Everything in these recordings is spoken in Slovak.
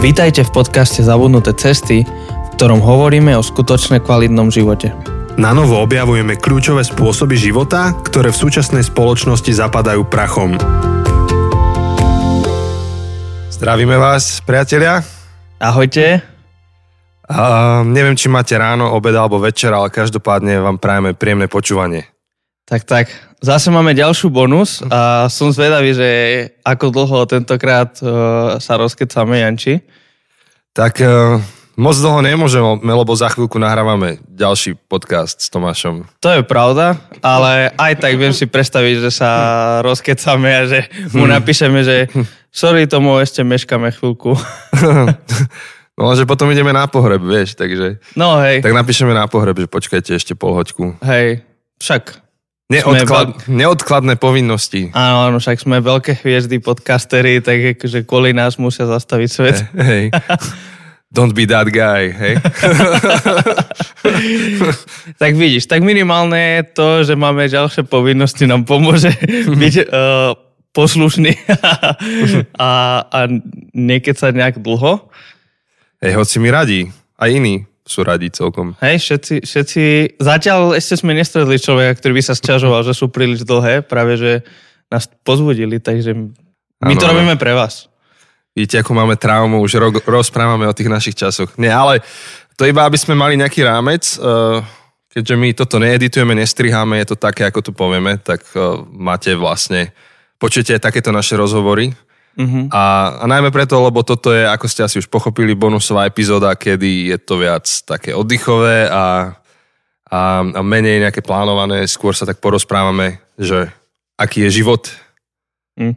Vítajte v podcaste Zabudnuté cesty, v ktorom hovoríme o skutočne kvalitnom živote. Na novo objavujeme kľúčové spôsoby života, ktoré v súčasnej spoločnosti zapadajú prachom. Zdravíme vás, priatelia. Ahojte. Uh, neviem, či máte ráno, obed alebo večer, ale každopádne vám prajeme príjemné počúvanie. Tak, tak. Zase máme ďalšiu bonus a som zvedavý, že ako dlho tentokrát uh, sa rozkecame, Janči. Tak uh, moc dlho nemôžeme, lebo za chvíľku nahrávame ďalší podcast s Tomášom. To je pravda, ale aj tak viem si predstaviť, že sa rozkecame a že mu napíšeme, že sorry tomu, ešte meškame chvíľku. No, že potom ideme na pohreb, vieš, takže... No hej. Tak napíšeme na pohreb, že počkajte ešte pol hoďku. Hej, však Neodklad, sme... Neodkladné povinnosti. Áno, áno, však sme veľké hviezdy, podcastery, tak akože kvôli nás musia zastaviť svet. Hej. Don't be that guy, hej? tak vidíš, tak minimálne to, že máme ďalšie povinnosti, nám pomôže byť uh, poslušný a, a niekecať nejak dlho. Hej, hoci mi radí, aj iní sú radi celkom. Hej, všetci, všetci, zatiaľ ešte sme nestredli človeka, ktorý by sa sťažoval, že sú príliš dlhé, práve že nás pozbudili, takže my ano, to robíme pre vás. Vidíte, ako máme traumu, už ro- rozprávame o tých našich časoch. Nie, ale to iba, aby sme mali nejaký rámec, uh, keďže my toto needitujeme, nestriháme, je to také, ako tu povieme, tak uh, máte vlastne, počujete takéto naše rozhovory, Uh-huh. A, a najmä preto, lebo toto je, ako ste asi už pochopili, bonusová epizóda, kedy je to viac také oddychové a, a, a menej nejaké plánované. Skôr sa tak porozprávame, že aký je život. Uh.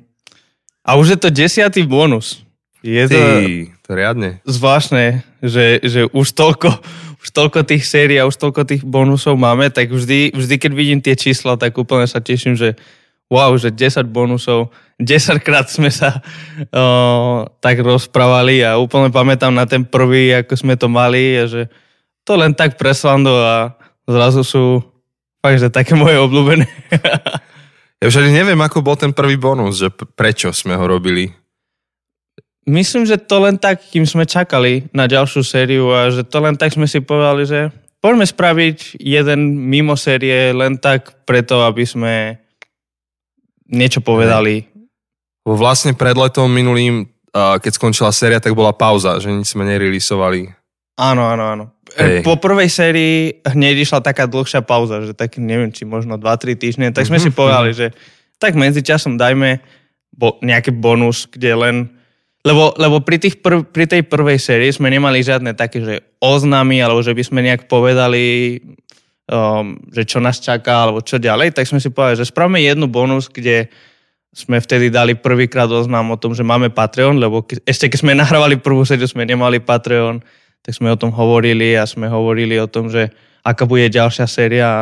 A už je to desiatý bonus. Je to, Ty, to riadne. zvláštne, že, že už toľko, už toľko tých sérií a už toľko tých bonusov máme, tak vždy, vždy keď vidím tie čísla, tak úplne sa teším, že wow, že 10 bonusov, 10 krát sme sa o, tak rozprávali a úplne pamätám na ten prvý, ako sme to mali a že to len tak preslando a zrazu sú fakt, že také moje obľúbené. ja už ani neviem, ako bol ten prvý bonus, že prečo sme ho robili. Myslím, že to len tak, kým sme čakali na ďalšiu sériu a že to len tak sme si povedali, že poďme spraviť jeden mimo série len tak preto, aby sme niečo povedali. Vlastne pred letom minulým, keď skončila séria, tak bola pauza, že nič sme nerilisovali. Áno, áno, áno. Hej. Po prvej sérii hneď išla taká dlhšia pauza, že tak neviem, či možno 2-3 týždne, tak sme mm-hmm. si povedali, že tak medzi časom dajme bo, nejaký bonus, kde len... Lebo, lebo pri, tých prv, pri tej prvej sérii sme nemali žiadne také, že oznámy, alebo že by sme nejak povedali, um, že čo nás čaká alebo čo ďalej, tak sme si povedali, že spravíme jednu bonus, kde sme vtedy dali prvýkrát oznám o tom, že máme Patreon, lebo ke, ešte keď sme nahrávali prvú sériu, sme nemali Patreon, tak sme o tom hovorili a sme hovorili o tom, že aká bude ďalšia séria a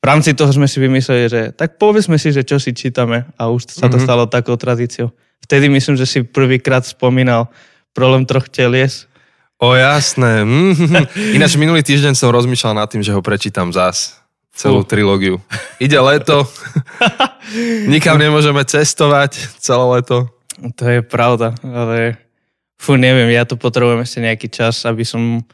v rámci toho sme si vymysleli, že tak povedzme si, že čo si čítame a už sa to mm-hmm. stalo takou tradíciou. Vtedy myslím, že si prvýkrát spomínal problém troch telies O jasné. Ináč minulý týždeň som rozmýšľal nad tým, že ho prečítam zás. Celú trilógiu. Ide leto. Nikam nemôžeme cestovať celé leto. To je pravda, ale fú, neviem, ja to potrebujem ešte nejaký čas, aby som...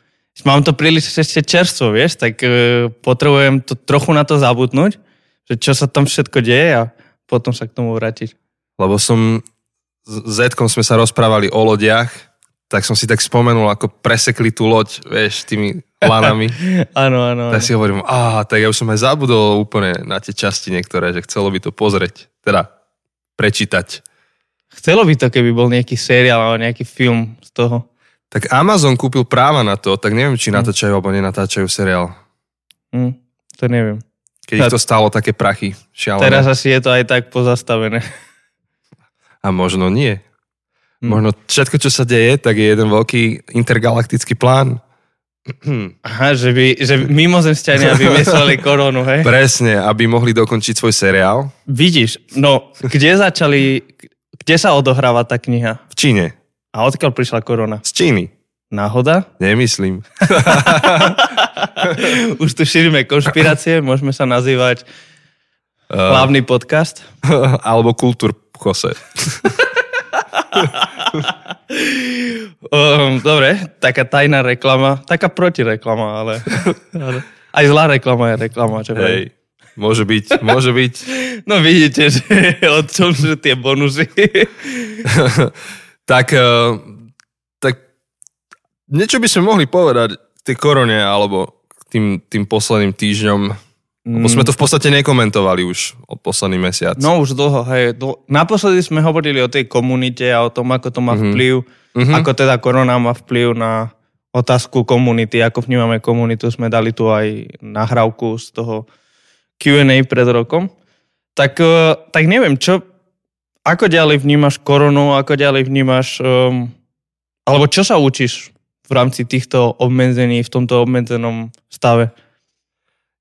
Mám to príliš ešte čerstvo, vieš, tak uh, potrebujem to trochu na to zabudnúť, že čo sa tam všetko deje a potom sa k tomu vrátiť. Lebo som... S Zetkom sme sa rozprávali o lodiach tak som si tak spomenul, ako presekli tú loď, vieš, tými lanami. áno, áno. Tak si hovorím, a tak ja už som aj zabudol úplne na tie časti niektoré, že chcelo by to pozrieť, teda prečítať. Chcelo by to, keby bol nejaký seriál alebo nejaký film z toho. Tak Amazon kúpil práva na to, tak neviem, či hm. natáčajú alebo nenatáčajú seriál. Mm, to neviem. Keď ich to stalo také prachy šialené. Teraz asi je to aj tak pozastavené. A možno nie. Hmm. Možno všetko, čo sa deje, tak je jeden veľký intergalaktický plán. Aha, že by že mimozemšťania vymysleli koronu, hej? Presne, aby mohli dokončiť svoj seriál. Vidíš, no, kde začali, kde sa odohráva tá kniha? V Číne. A odkiaľ prišla korona? Z Číny. Náhoda? Nemyslím. Už tu šírime konšpirácie, môžeme sa nazývať uh, hlavný podcast. Alebo kultúr kose. Um, dobre, taká tajná reklama, taká protireklama, ale, ale aj zlá reklama je reklama. Čo Hej, môže byť, môže byť. No vidíte, že o čom sú tie bonusy. tak, eh, tak niečo by sme mohli povedať tej korone alebo tým, tým posledným týždňom Lebo sme to v podstate nekomentovali už od posledný mesiac. No už dlho, hej. Dlho. Naposledy sme hovorili o tej komunite a o tom, ako to má mm-hmm. vplyv, mm-hmm. ako teda korona má vplyv na otázku komunity, ako vnímame komunitu. Sme dali tu aj nahrávku z toho Q&A pred rokom. Tak, e, tak neviem, čo, ako ďalej vnímaš koronu, ako ďalej vnímaš, um, alebo čo sa učíš v rámci týchto obmedzení, v tomto obmedzenom stave?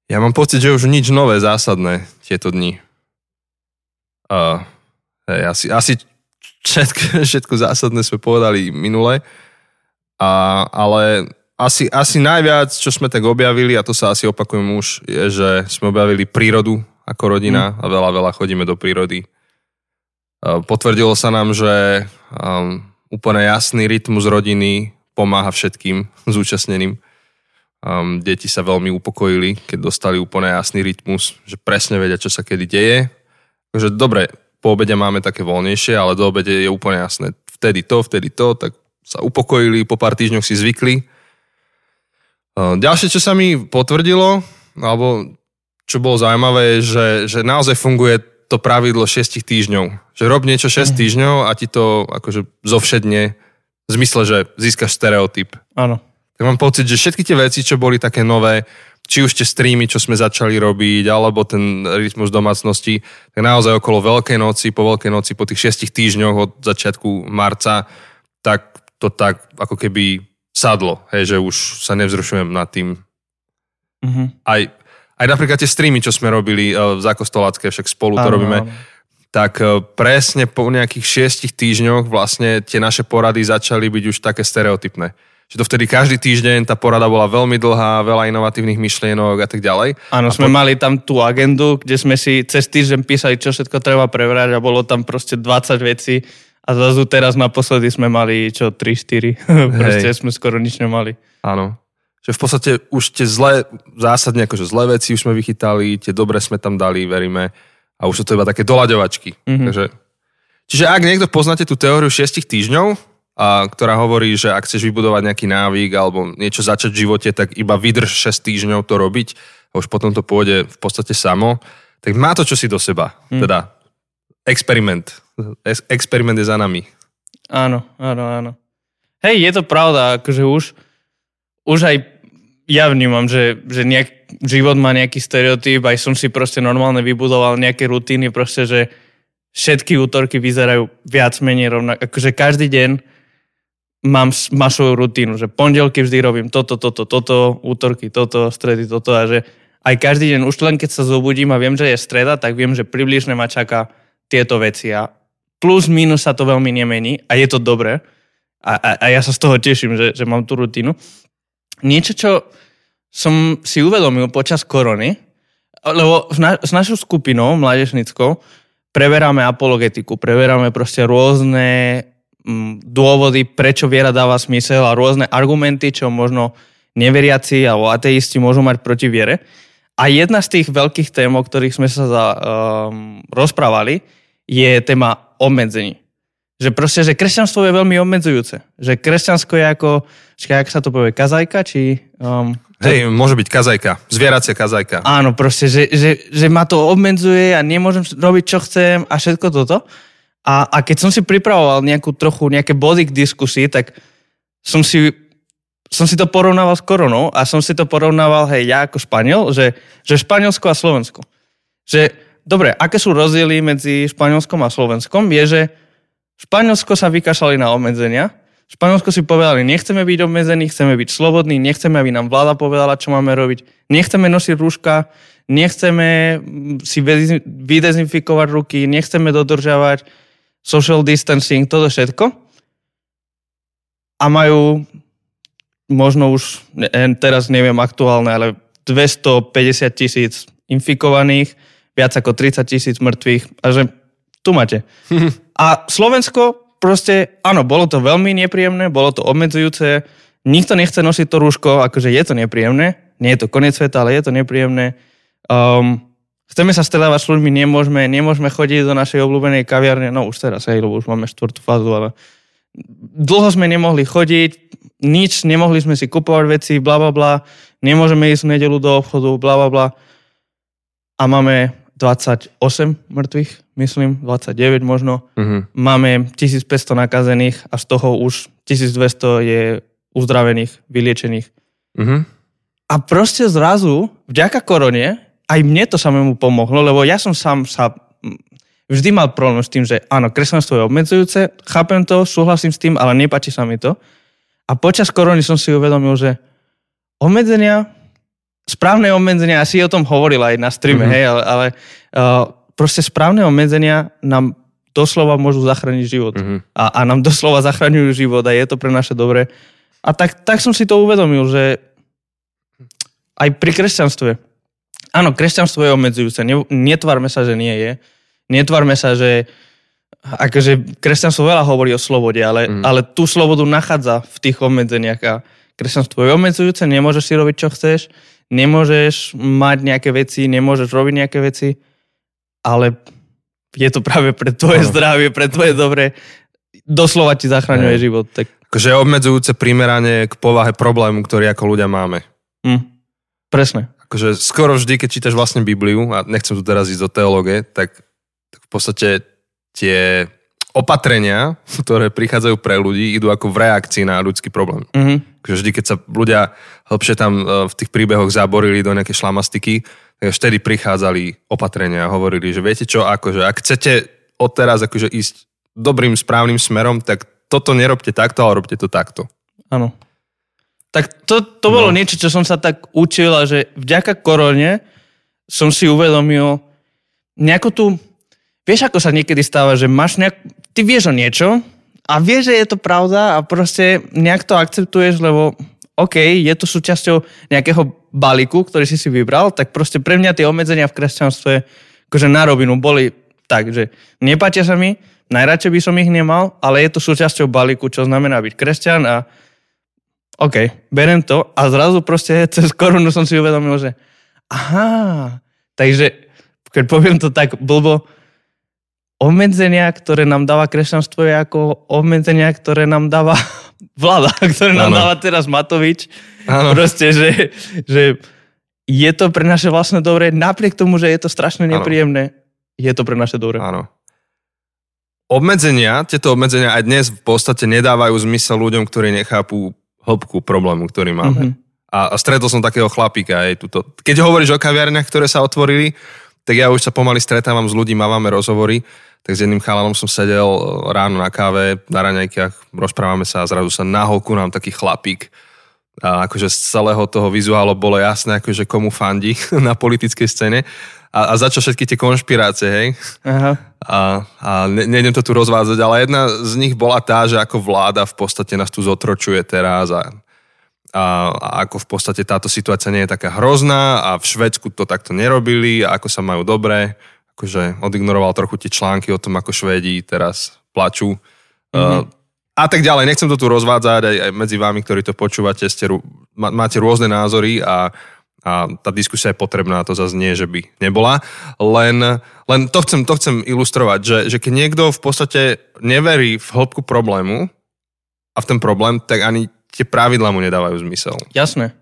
Ja mám pocit, že už nič nové zásadné tieto dni. Uh, hej, asi, asi všetko, všetko zásadné sme povedali minule, a, ale asi, asi najviac, čo sme tak objavili, a to sa asi opakujem už, je, že sme objavili prírodu ako rodina mm. a veľa, veľa chodíme do prírody. Uh, potvrdilo sa nám, že um, úplne jasný rytmus rodiny pomáha všetkým zúčastneným. Um, deti sa veľmi upokojili, keď dostali úplne jasný rytmus, že presne vedia, čo sa kedy deje. Takže dobre, po obede máme také voľnejšie, ale do obede je úplne jasné. Vtedy to, vtedy to, tak sa upokojili, po pár týždňoch si zvykli. Uh, ďalšie, čo sa mi potvrdilo, alebo čo bolo zaujímavé, je, že, že naozaj funguje to pravidlo 6 týždňov. Že rob niečo 6 mm. týždňov a ti to akože zovšedne v zmysle, že získaš stereotyp. Áno tak mám pocit, že všetky tie veci, čo boli také nové, či už tie streamy, čo sme začali robiť, alebo ten rytmus domácnosti, tak naozaj okolo Veľkej noci, po Veľkej noci, po tých šiestich týždňoch od začiatku marca, tak to tak ako keby sadlo, hej, že už sa nevzrušujem nad tým. Mm-hmm. Aj, aj napríklad tie streamy, čo sme robili uh, v Zakostolácké, však spolu to ano, robíme, ano. tak uh, presne po nejakých šiestich týždňoch vlastne tie naše porady začali byť už také stereotypné že to vtedy každý týždeň, tá porada bola veľmi dlhá, veľa inovatívnych myšlienok a tak ďalej. Áno, sme po... mali tam tú agendu, kde sme si cez týždeň písali, čo všetko treba prebrať a bolo tam proste 20 vecí a zrazu teraz naposledy sme mali čo 3-4, proste sme skoro nič nemali. Áno, že v podstate už tie zlé, zásadne akože zlé veci už sme vychytali, tie dobré sme tam dali, veríme a už sú to iba také doľaďovačky. Mm-hmm. Takže, čiže ak niekto poznáte tú teóriu 6 týždňov, a, ktorá hovorí, že ak chceš vybudovať nejaký návyk alebo niečo začať v živote, tak iba vydrž 6 týždňov to robiť a už potom to pôjde v podstate samo, tak má to čo si do seba. Hmm. Teda experiment. Experiment je za nami. Áno, áno, áno. Hej, je to pravda, akože už, už aj ja vnímam, že, že nejak, život má nejaký stereotyp, aj som si proste normálne vybudoval nejaké rutiny, proste, že všetky útorky vyzerajú viac menej rovnako. Akože každý deň mám, mám svoju rutínu, že pondelky vždy robím toto, toto, toto, útorky toto, stredy toto a že aj každý deň, už len keď sa zobudím a viem, že je streda, tak viem, že približne ma čaká tieto veci a plus minus sa to veľmi nemení a je to dobré a, a, a ja sa z toho teším, že, že mám tú rutinu. Niečo, čo som si uvedomil počas korony, lebo na, s našou skupinou mládežnickou preberáme apologetiku, preberáme proste rôzne dôvody, prečo viera dáva smysel a rôzne argumenty, čo možno neveriaci alebo ateisti môžu mať proti viere. A jedna z tých veľkých tém, o ktorých sme sa za, um, rozprávali, je téma obmedzení. Že proste, že kresťanstvo je veľmi obmedzujúce. Že kresťansko je ako, čakaj, jak sa to povie, kazajka, či... Um, Hej, môže byť kazajka, zvieracia kazajka. Áno, proste, že, že, že ma to obmedzuje a nemôžem robiť, čo chcem a všetko toto. A, a keď som si pripravoval nejakú trochu, nejaké body k diskusii, tak som si, som si to porovnával s koronou a som si to porovnával, hej, ja ako Španiel, že, že Španielsko a Slovensko. Že, dobre, aké sú rozdiely medzi Španielskom a Slovenskom, je, že Španielsko sa vykašľali na obmedzenia, Španielsko si povedali, nechceme byť obmedzení, chceme byť slobodní, nechceme, aby nám vláda povedala, čo máme robiť, nechceme nosiť rúška, nechceme si vydezinfikovať ruky, nechceme dodržiavať social distancing, toto všetko. A majú možno už, teraz neviem aktuálne, ale 250 tisíc infikovaných, viac ako 30 tisíc mŕtvych a že tu máte. A Slovensko proste, áno, bolo to veľmi nepríjemné, bolo to obmedzujúce, nikto nechce nosiť to rúško, akože je to nepríjemné, nie je to koniec sveta, ale je to nepríjemné. Um, chceme sa stredávať s ľuďmi, nemôžeme, nemôžeme chodiť do našej obľúbenej kaviarne, no už teraz, hej, lebo už máme štvrtú fázu, ale dlho sme nemohli chodiť, nič, nemohli sme si kupovať veci, bla bla bla, nemôžeme ísť v nedelu do obchodu, bla bla bla. A máme 28 mŕtvych, myslím, 29 možno. Uh-huh. Máme 1500 nakazených a z toho už 1200 je uzdravených, vyliečených. Uh-huh. A proste zrazu, vďaka korone, aj mne to samému pomohlo, lebo ja som sám sa vždy mal problém s tým, že áno, kresťanstvo je obmedzujúce, chápem to, súhlasím s tým, ale nepáči sa mi to. A počas korony som si uvedomil, že obmedzenia správne obmedzenia, asi o tom hovoril aj na streame, mm-hmm. hej, ale, ale uh, proste správne obmedzenia nám doslova môžu zachrániť život. Mm-hmm. A, a nám doslova zachraňujú život a je to pre naše dobre. A tak, tak som si to uvedomil, že aj pri kresťanstve. Áno, kresťanstvo je obmedzujúce. Netvárme sa, že nie je. Netvárme sa, že akože kresťanstvo veľa hovorí o slobode, ale, mm. ale tú slobodu nachádza v tých obmedzeniach a kresťanstvo je obmedzujúce, nemôžeš si robiť, čo chceš, nemôžeš mať nejaké veci, nemôžeš robiť nejaké veci, ale je to práve pre tvoje no. zdravie, pre tvoje dobre. Doslova ti zachraňuje no. život. Tak... Akože je obmedzujúce primeranie k povahe problému, ktorý ako ľudia máme. Hm. Presne. Akože skoro vždy, keď čítaš vlastne Bibliu, a nechcem tu teraz ísť do teológie, tak, tak v podstate tie opatrenia, ktoré prichádzajú pre ľudí, idú ako v reakcii na ľudský problém. Mm-hmm. Takže vždy, keď sa ľudia hlbšie tam e, v tých príbehoch zaborili do nejaké šlamastiky, tak vtedy prichádzali opatrenia a hovorili, že viete čo, akože ak chcete odteraz akože ísť dobrým, správnym smerom, tak toto nerobte takto, ale robte to takto. Áno. Tak to, to bolo no. niečo, čo som sa tak učil a že vďaka korone som si uvedomil nejakú tú vieš, ako sa niekedy stáva, že máš nejak, ty vieš o niečo a vieš, že je to pravda a proste nejak to akceptuješ, lebo OK, je to súčasťou nejakého balíku, ktorý si si vybral, tak proste pre mňa tie obmedzenia v kresťanstve akože na rovinu boli tak, že nepáčia sa mi, najradšej by som ich nemal, ale je to súčasťou balíku, čo znamená byť kresťan a OK, berem to a zrazu proste cez korunu som si uvedomil, že aha, takže keď poviem to tak blbo, obmedzenia, ktoré nám dáva kresťanstvo je ako obmedzenia, ktoré nám dáva vláda, ktoré nám ano. dáva teraz Matovič. Ano. Proste, že, že je to pre naše vlastné dobre, napriek tomu, že je to strašne nepríjemné, ano. je to pre naše dobre. Áno. Obmedzenia, tieto obmedzenia aj dnes v podstate nedávajú zmysel ľuďom, ktorí nechápu hĺbku problému, ktorý máme. Mm-hmm. A, a stretol som takého chlapíka aj tuto. Keď hovoríš o kaviarniach, ktoré sa otvorili, tak ja už sa pomaly stretávam s ľuďmi, mávame rozhovory, tak s jedným chalanom som sedel e, ráno na káve, na raňajkách, rozprávame sa a zrazu sa nahol ku nám taký chlapík. A akože z celého toho vizuálu bolo jasné, akože komu fandí na politickej scéne a, a za čo všetky tie konšpirácie, hej. Aha. A, a ne, nejdem to tu rozvádzať, ale jedna z nich bola tá, že ako vláda v podstate nás tu zotročuje teraz a a, a ako v podstate táto situácia nie je taká hrozná a v Švedsku to takto nerobili a ako sa majú dobre. Akože odignoroval trochu tie články o tom, ako Švédi teraz plačú. Mm-hmm. Uh, a tak ďalej. Nechcem to tu rozvádzať aj, aj medzi vami, ktorí to počúvate. Ste, máte rôzne názory a, a tá diskusia je potrebná, to zase nie, že by nebola. Len, len to, chcem, to chcem ilustrovať, že, že keď niekto v podstate neverí v hĺbku problému a v ten problém, tak ani tie pravidla mu nedávajú zmysel. Jasné.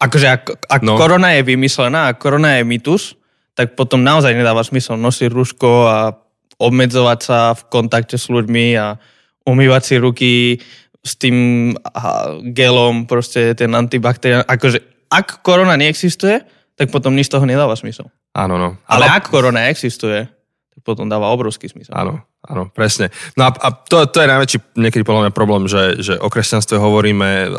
Akože ak, ak no. korona je vymyslená, ak korona je mytus, tak potom naozaj nedáva zmysel nosiť rúško a obmedzovať sa v kontakte s ľuďmi a umývať si ruky s tým gelom, proste ten antibakterián. Akože ak korona neexistuje, tak potom nič toho nedáva zmysel. Áno, no. Ale, Ale ak korona existuje, tak potom dáva obrovský zmysel. Áno. Áno, presne. No a, a to, to je najväčší niekedy podľa mňa problém, že, že o kresťanstve hovoríme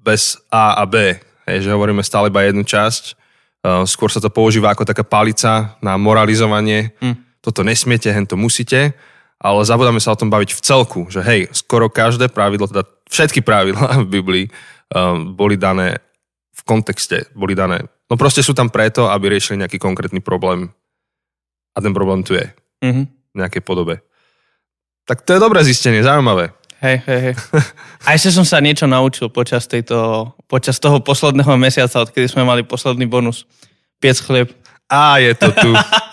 bez A a B. Hej, že hovoríme stále iba jednu časť. Skôr sa to používa ako taká palica na moralizovanie. Hm. Toto nesmiete, hen to musíte. Ale zabudáme sa o tom baviť v celku. Že hej, skoro každé pravidlo, teda všetky pravidlá v Biblii um, boli dané v kontexte. Boli dané. No proste sú tam preto, aby riešili nejaký konkrétny problém. A ten problém tu je. Mm-hmm. V nejakej podobe. Tak to je dobré zistenie, zaujímavé. Hej, hej, hej. A ešte som sa niečo naučil počas, tejto, počas toho posledného mesiaca, odkedy sme mali posledný bonus. Piec chlieb. Á, je to tu.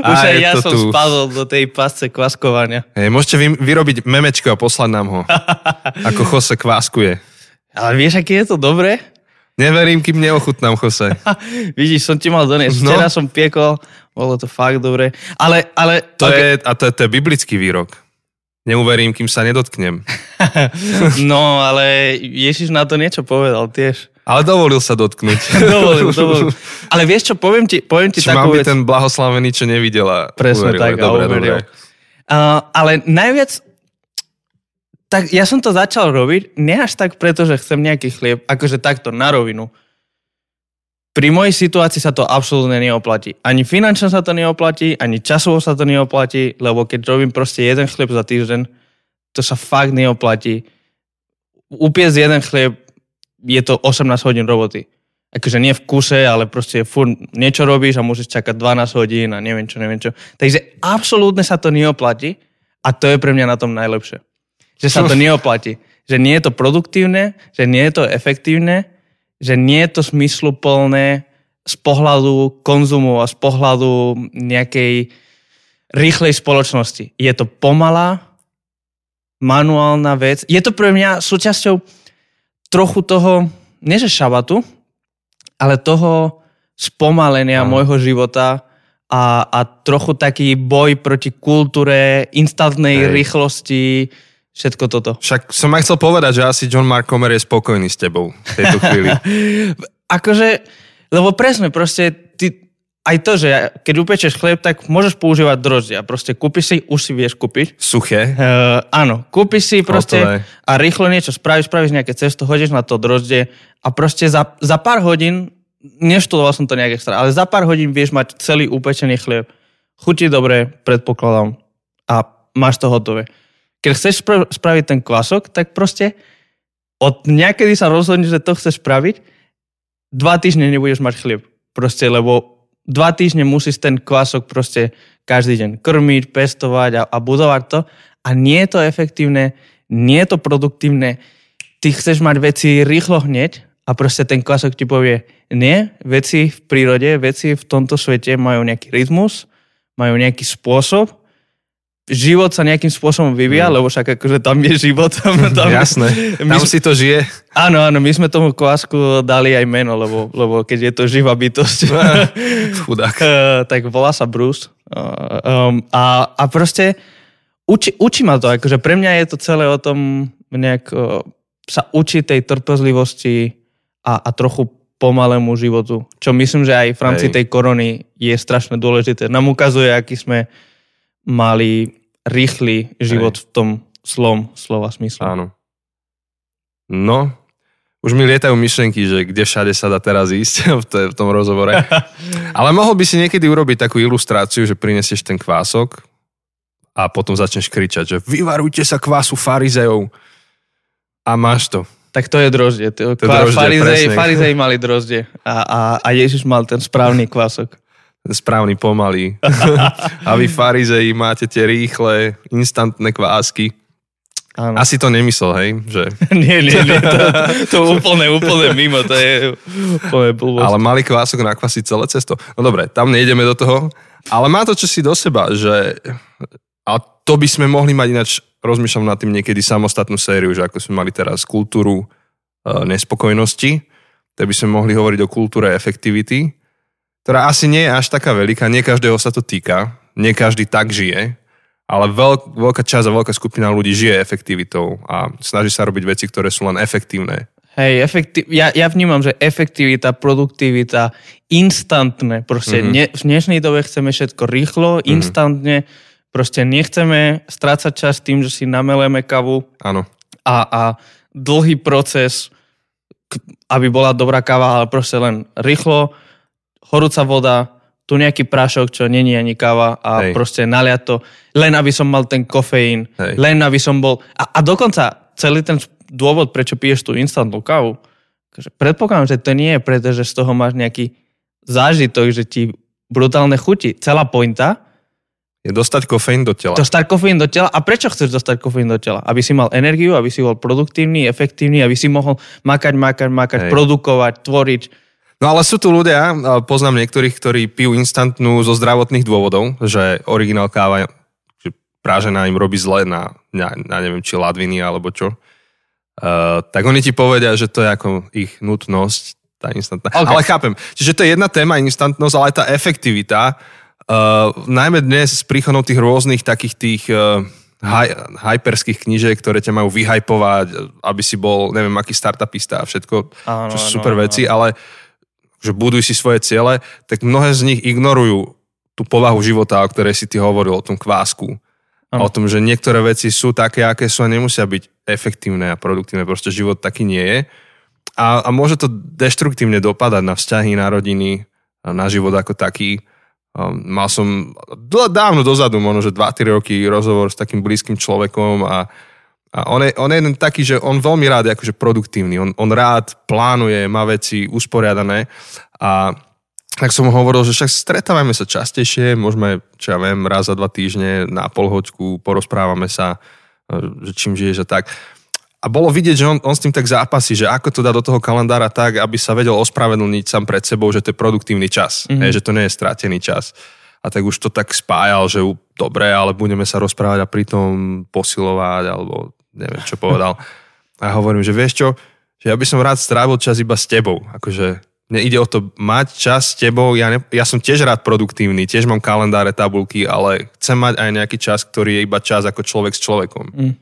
Už aj ja som tu. spadol do tej pasce kvaskovania. Hej, môžete vy, vyrobiť memečko a poslať nám ho. ako Jose kváskuje. Ale vieš, aký je to dobré? Neverím, kým neochutnám, Jose. Vidíš, som ti mal doniesť. No. Včera som piekol, bolo to fakt dobre. Ale, ale... To okay. je, a to je, to je biblický výrok. Neuverím, kým sa nedotknem. no, ale Ježiš na to niečo povedal tiež. Ale dovolil sa dotknúť. dovolil, dovolil. Ale vieš čo, poviem ti, poviem ti Či takú vec. ten blahoslavený, čo nevidela. Presne uveril. tak, dobre, dobre. Uh, ale najviac, tak ja som to začal robiť, ne až tak preto, že chcem nejaký chlieb, akože takto na rovinu. Pri mojej situácii sa to absolútne neoplatí. Ani finančne sa to neoplatí, ani časovo sa to neoplatí, lebo keď robím proste jeden chlieb za týždeň, to sa fakt neoplatí. Upiesť jeden chlieb je to 18 hodín roboty. Akože nie v kuse, ale proste furt niečo robíš a môžeš čakať 12 hodín a neviem čo, neviem čo. Takže absolútne sa to neoplatí a to je pre mňa na tom najlepšie. Že sa to neoplatí. Že nie je to produktívne, že nie je to efektívne, že nie je to smysluplné z pohľadu konzumu a z pohľadu nejakej rýchlej spoločnosti. Je to pomalá, manuálna vec. Je to pre mňa súčasťou trochu toho, nie že šabatu, ale toho spomalenia no. môjho života a, a trochu taký boj proti kultúre, instantnej Hej. rýchlosti, všetko toto. Však som aj chcel povedať, že asi John Mark Comer je spokojný s tebou v tejto chvíli. akože, lebo presne, proste ty, aj to, že keď upečeš chlieb, tak môžeš používať droždia. Proste kúpiš si, už si vieš kúpiť. Suché? Uh, áno, kúpiš si proste Hotové. a rýchlo niečo spravíš, spravíš nejaké cesto, hodíš na to droždie a proste za, za pár hodín, neštudoval som to nejak extra, ale za pár hodín vieš mať celý upečený chlieb. Chutí dobre, predpokladám. A máš to hotové. Keď chceš spraviť ten kvasok, tak proste od nejakedy sa rozhodneš, že to chceš spraviť, dva týždne nebudeš mať chlieb. Proste, lebo dva týždne musíš ten kvások proste každý deň krmiť, pestovať a, a budovať to a nie je to efektívne, nie je to produktívne. Ty chceš mať veci rýchlo hneď a proste ten kvások ti povie, nie, veci v prírode, veci v tomto svete majú nejaký rytmus, majú nejaký spôsob život sa nejakým spôsobom vyvíja, mm. lebo však akože tam je život. Tam, tam, Jasné, tam my, si to žije. Áno, áno, my sme tomu kvásku dali aj meno, lebo, lebo keď je to živá bytosť, Chudák. Eh, tak volá sa Bruce. Um, a, a proste uči, učí ma to, akože pre mňa je to celé o tom nejak uh, sa učiť tej trpezlivosti a, a trochu pomalému životu, čo myslím, že aj v rámci Hej. tej korony je strašne dôležité. Nám ukazuje, aký sme mali rýchly život Hej. v tom slom slova smyslu. Áno. No, už mi lietajú myšlenky, že kde všade sa dá teraz ísť v, tom rozhovore. Ale mohol by si niekedy urobiť takú ilustráciu, že prinesieš ten kvások a potom začneš kričať, že vyvarujte sa kvásu farizejov a máš to. Tak to je droždie. To, to droždie farizej, farizej mali droždie a, a, a Ježiš mal ten správny kvások správny pomalý. a vy farizeji máte tie rýchle, instantné kvásky. Áno. Asi to nemyslel, hej? Že... nie, nie, nie, to, to úplne, úplne mimo, to je úplne blbosť. Ale malý kvások nakvasí celé cesto. No dobre, tam nejdeme do toho, ale má to čosi do seba, že a to by sme mohli mať ináč, rozmýšľam nad tým niekedy samostatnú sériu, že ako sme mali teraz kultúru e, nespokojnosti, tak by sme mohli hovoriť o kultúre efektivity, ktorá asi nie je až taká veľká, nie každého sa to týka, nie každý tak žije, ale veľk, veľká časť a veľká skupina ľudí žije efektivitou a snaží sa robiť veci, ktoré sú len efektívne. Hej, efektiv- ja, ja vnímam, že efektivita, produktivita, instantné, proste mm-hmm. ne, v dnešnej dobe chceme všetko rýchlo, mm-hmm. instantne, proste nechceme strácať čas tým, že si nameleme kavu Áno. A, a dlhý proces, aby bola dobrá káva, ale proste len rýchlo, horúca voda, tu nejaký prášok, čo není ani káva a Hej. proste naliať to, len aby som mal ten kofeín, Hej. len aby som bol... A, a dokonca celý ten dôvod, prečo piješ tú instantnú kávu, akože predpokladám, že to nie je preto, že z toho máš nejaký zážitok, že ti brutálne chutí. Celá pointa Je dostať kofeín do tela. Dostať kofeín do tela. A prečo chceš dostať kofeín do tela? Aby si mal energiu, aby si bol produktívny, efektívny, aby si mohol makať, makať, makať, Hej. produkovať, tvoriť. No ale sú tu ľudia, poznám niektorých, ktorí pijú instantnú zo zdravotných dôvodov, že originál káva že prážená im robí zle na, na, na neviem, či ladviny alebo čo. Uh, tak oni ti povedia, že to je ako ich nutnosť, tá instantná. Okay. Ale chápem. Čiže to je jedna téma, instantnosť, ale aj tá efektivita, Uh, najmä dnes s príchodom tých rôznych takých tých uh, hy, hyperských knížek, ktoré ťa majú vyhypovať, aby si bol, neviem, aký startupista a všetko, áno, čo sú super áno, veci, áno. ale že buduj si svoje ciele, tak mnohé z nich ignorujú tú povahu života, o ktorej si ty hovoril, o tom kvásku. Ano. O tom, že niektoré veci sú také, aké sú a nemusia byť efektívne a produktívne. Proste život taký nie je. A, a môže to deštruktívne dopadať na vzťahy, na rodiny, na život ako taký. Um, mal som dávno dozadu, možno že 2-3 roky rozhovor s takým blízkym človekom a, a on, je, on je taký, že on veľmi rád je akože produktívny. On, on rád plánuje, má veci usporiadané a tak som mu hovoril, že však stretávame sa častejšie, môžeme, čo ja viem, raz za dva týždne na polhoďku, porozprávame sa, že čím žiješ a tak. A bolo vidieť, že on, on s tým tak zápasí, že ako to dá do toho kalendára tak, aby sa vedel ospravedlniť sám pred sebou, že to je produktívny čas, mm-hmm. hej, že to nie je stratený čas. A tak už to tak spájal, že dobre, ale budeme sa rozprávať a pritom posilovať, alebo neviem, čo povedal. A hovorím, že vieš čo, že ja by som rád strávil čas iba s tebou. Akože mne ide o to mať čas s tebou. Ja, ne, ja som tiež rád produktívny, tiež mám kalendáre, tabulky, ale chcem mať aj nejaký čas, ktorý je iba čas ako človek s človekom. Mm.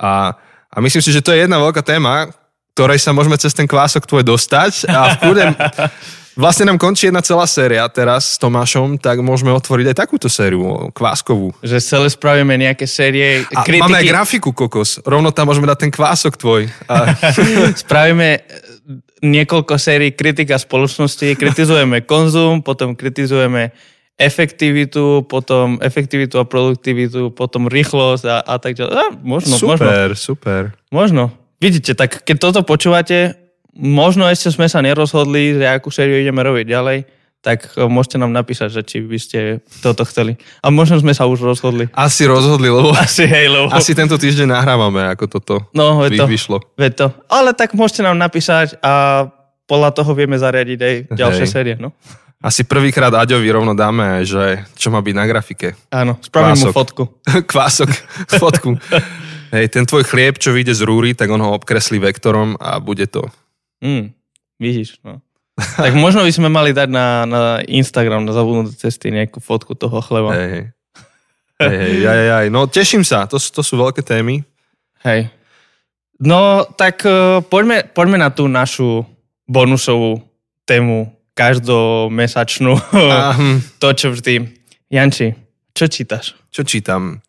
A a myslím si, že to je jedna veľká téma, ktorej sa môžeme cez ten kvások tvoj dostať a v kľude, Vlastne nám končí jedna celá séria teraz s Tomášom, tak môžeme otvoriť aj takúto sériu, kváskovú. Že celé spravíme nejaké série a kritiky. máme aj grafiku, kokos. Rovno tam môžeme dať ten kvások tvoj. A... spravíme niekoľko sérií kritika spoločnosti, kritizujeme konzum, potom kritizujeme efektivitu, potom efektivitu a produktivitu, potom rýchlosť a, a tak ďalej. A, možno, super, možno. super. Možno. Vidíte, tak keď toto počúvate, možno ešte sme sa nerozhodli, že akú sériu ideme robiť ďalej, tak e, môžete nám napísať, že či by ste toto chceli. A možno sme sa už rozhodli. Asi rozhodli, lebo asi, hej, lebo... asi tento týždeň nahrávame, ako toto no, vy, to, vyšlo. to. Ale tak môžete nám napísať a podľa toho vieme zariadiť aj ďalšie hej. série. No? Asi prvýkrát Aďovi rovno dáme, že čo má byť na grafike. Áno, spravím Kvások. mu fotku. Kvások, fotku. Hej, ten tvoj chlieb, čo vyjde z rúry, tak on ho obkreslí vektorom a bude to. Mm, vidíš, no. tak možno by sme mali dať na, na Instagram, na zabudnuté cesty nejakú fotku toho chleba. Hej, hej. hej, hej, aj, aj. No teším sa, to, to sú veľké témy. Hej. No tak uh, poďme, poďme na tú našu bonusovú tému každomesačnú to, čo vždy. Janči, čo čítaš? Čo čítam?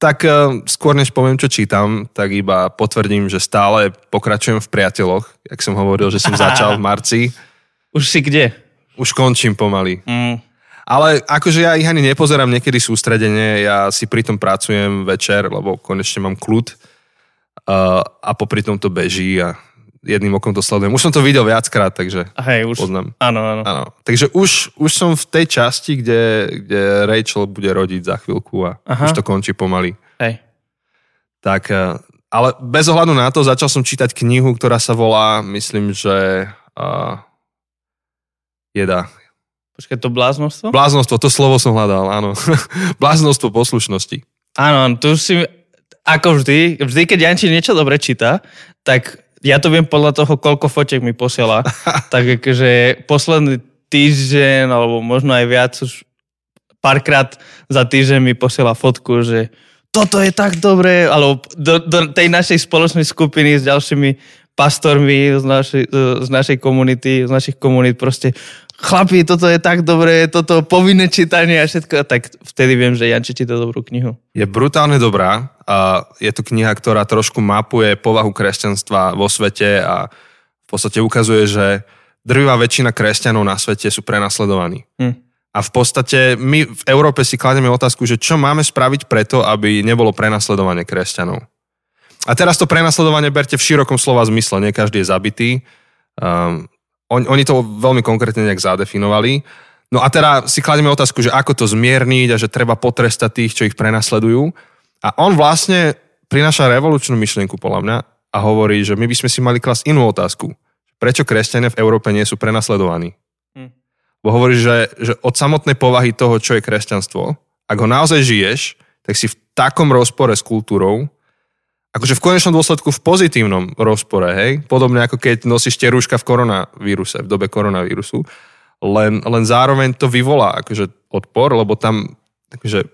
Tak uh, skôr než poviem, čo čítam, tak iba potvrdím, že stále pokračujem v priateľoch, jak som hovoril, že som začal v marci. Už si kde? Už končím pomaly. Mm. Ale akože ja ich ani nepozerám niekedy sústredenie, ja si pri tom pracujem večer, lebo konečne mám kľud uh, a popri tom to beží a jedným okom to sledujem. Už som to videl viackrát, takže Hej, už, poznám. Áno, áno. áno. Takže už, už som v tej časti, kde, kde Rachel bude rodiť za chvíľku a Aha. už to končí pomaly. Hej. Tak, eh, ale bez ohľadu na to začal som čítať knihu, ktorá sa volá, myslím, že uh, jeda. Počkaj, to bláznostvo? Bláznostvo, to slovo som hľadal, áno. bláznostvo poslušnosti. Áno, tu si, ako vždy, vždy, keď Janči niečo dobre číta, tak ja to viem podľa toho, koľko fotiek mi posiela. tak akože posledný týždeň, alebo možno aj viac, už párkrát za týždeň mi posiela fotku, že toto je tak dobré, alebo do, do tej našej spoločnej skupiny s ďalšími pastormi z našej, z našej komunity, z našich komunít proste chlapi, toto je tak dobré, toto povinné čítanie a všetko, tak vtedy viem, že Janči číta dobrú knihu. Je brutálne dobrá a je to kniha, ktorá trošku mapuje povahu kresťanstva vo svete a v podstate ukazuje, že drvivá väčšina kresťanov na svete sú prenasledovaní. Hm. A v podstate my v Európe si klademe otázku, že čo máme spraviť preto, aby nebolo prenasledovanie kresťanov. A teraz to prenasledovanie berte v širokom slova zmysle, nie každý je zabitý. Um, on, oni to veľmi konkrétne nejak zadefinovali. No a teda si kladieme otázku, že ako to zmierniť a že treba potrestať tých, čo ich prenasledujú. A on vlastne prináša revolučnú myšlienku podľa mňa a hovorí, že my by sme si mali klasť inú otázku. Prečo kresťania v Európe nie sú prenasledovaní? Hm. Bo hovorí, že, že od samotnej povahy toho, čo je kresťanstvo, ak ho naozaj žiješ, tak si v takom rozpore s kultúrou, akože v konečnom dôsledku v pozitívnom rozpore, hej? Podobne ako keď nosíš tie rúška v koronavíruse, v dobe koronavírusu, len, len zároveň to vyvolá akože odpor, lebo tam akože,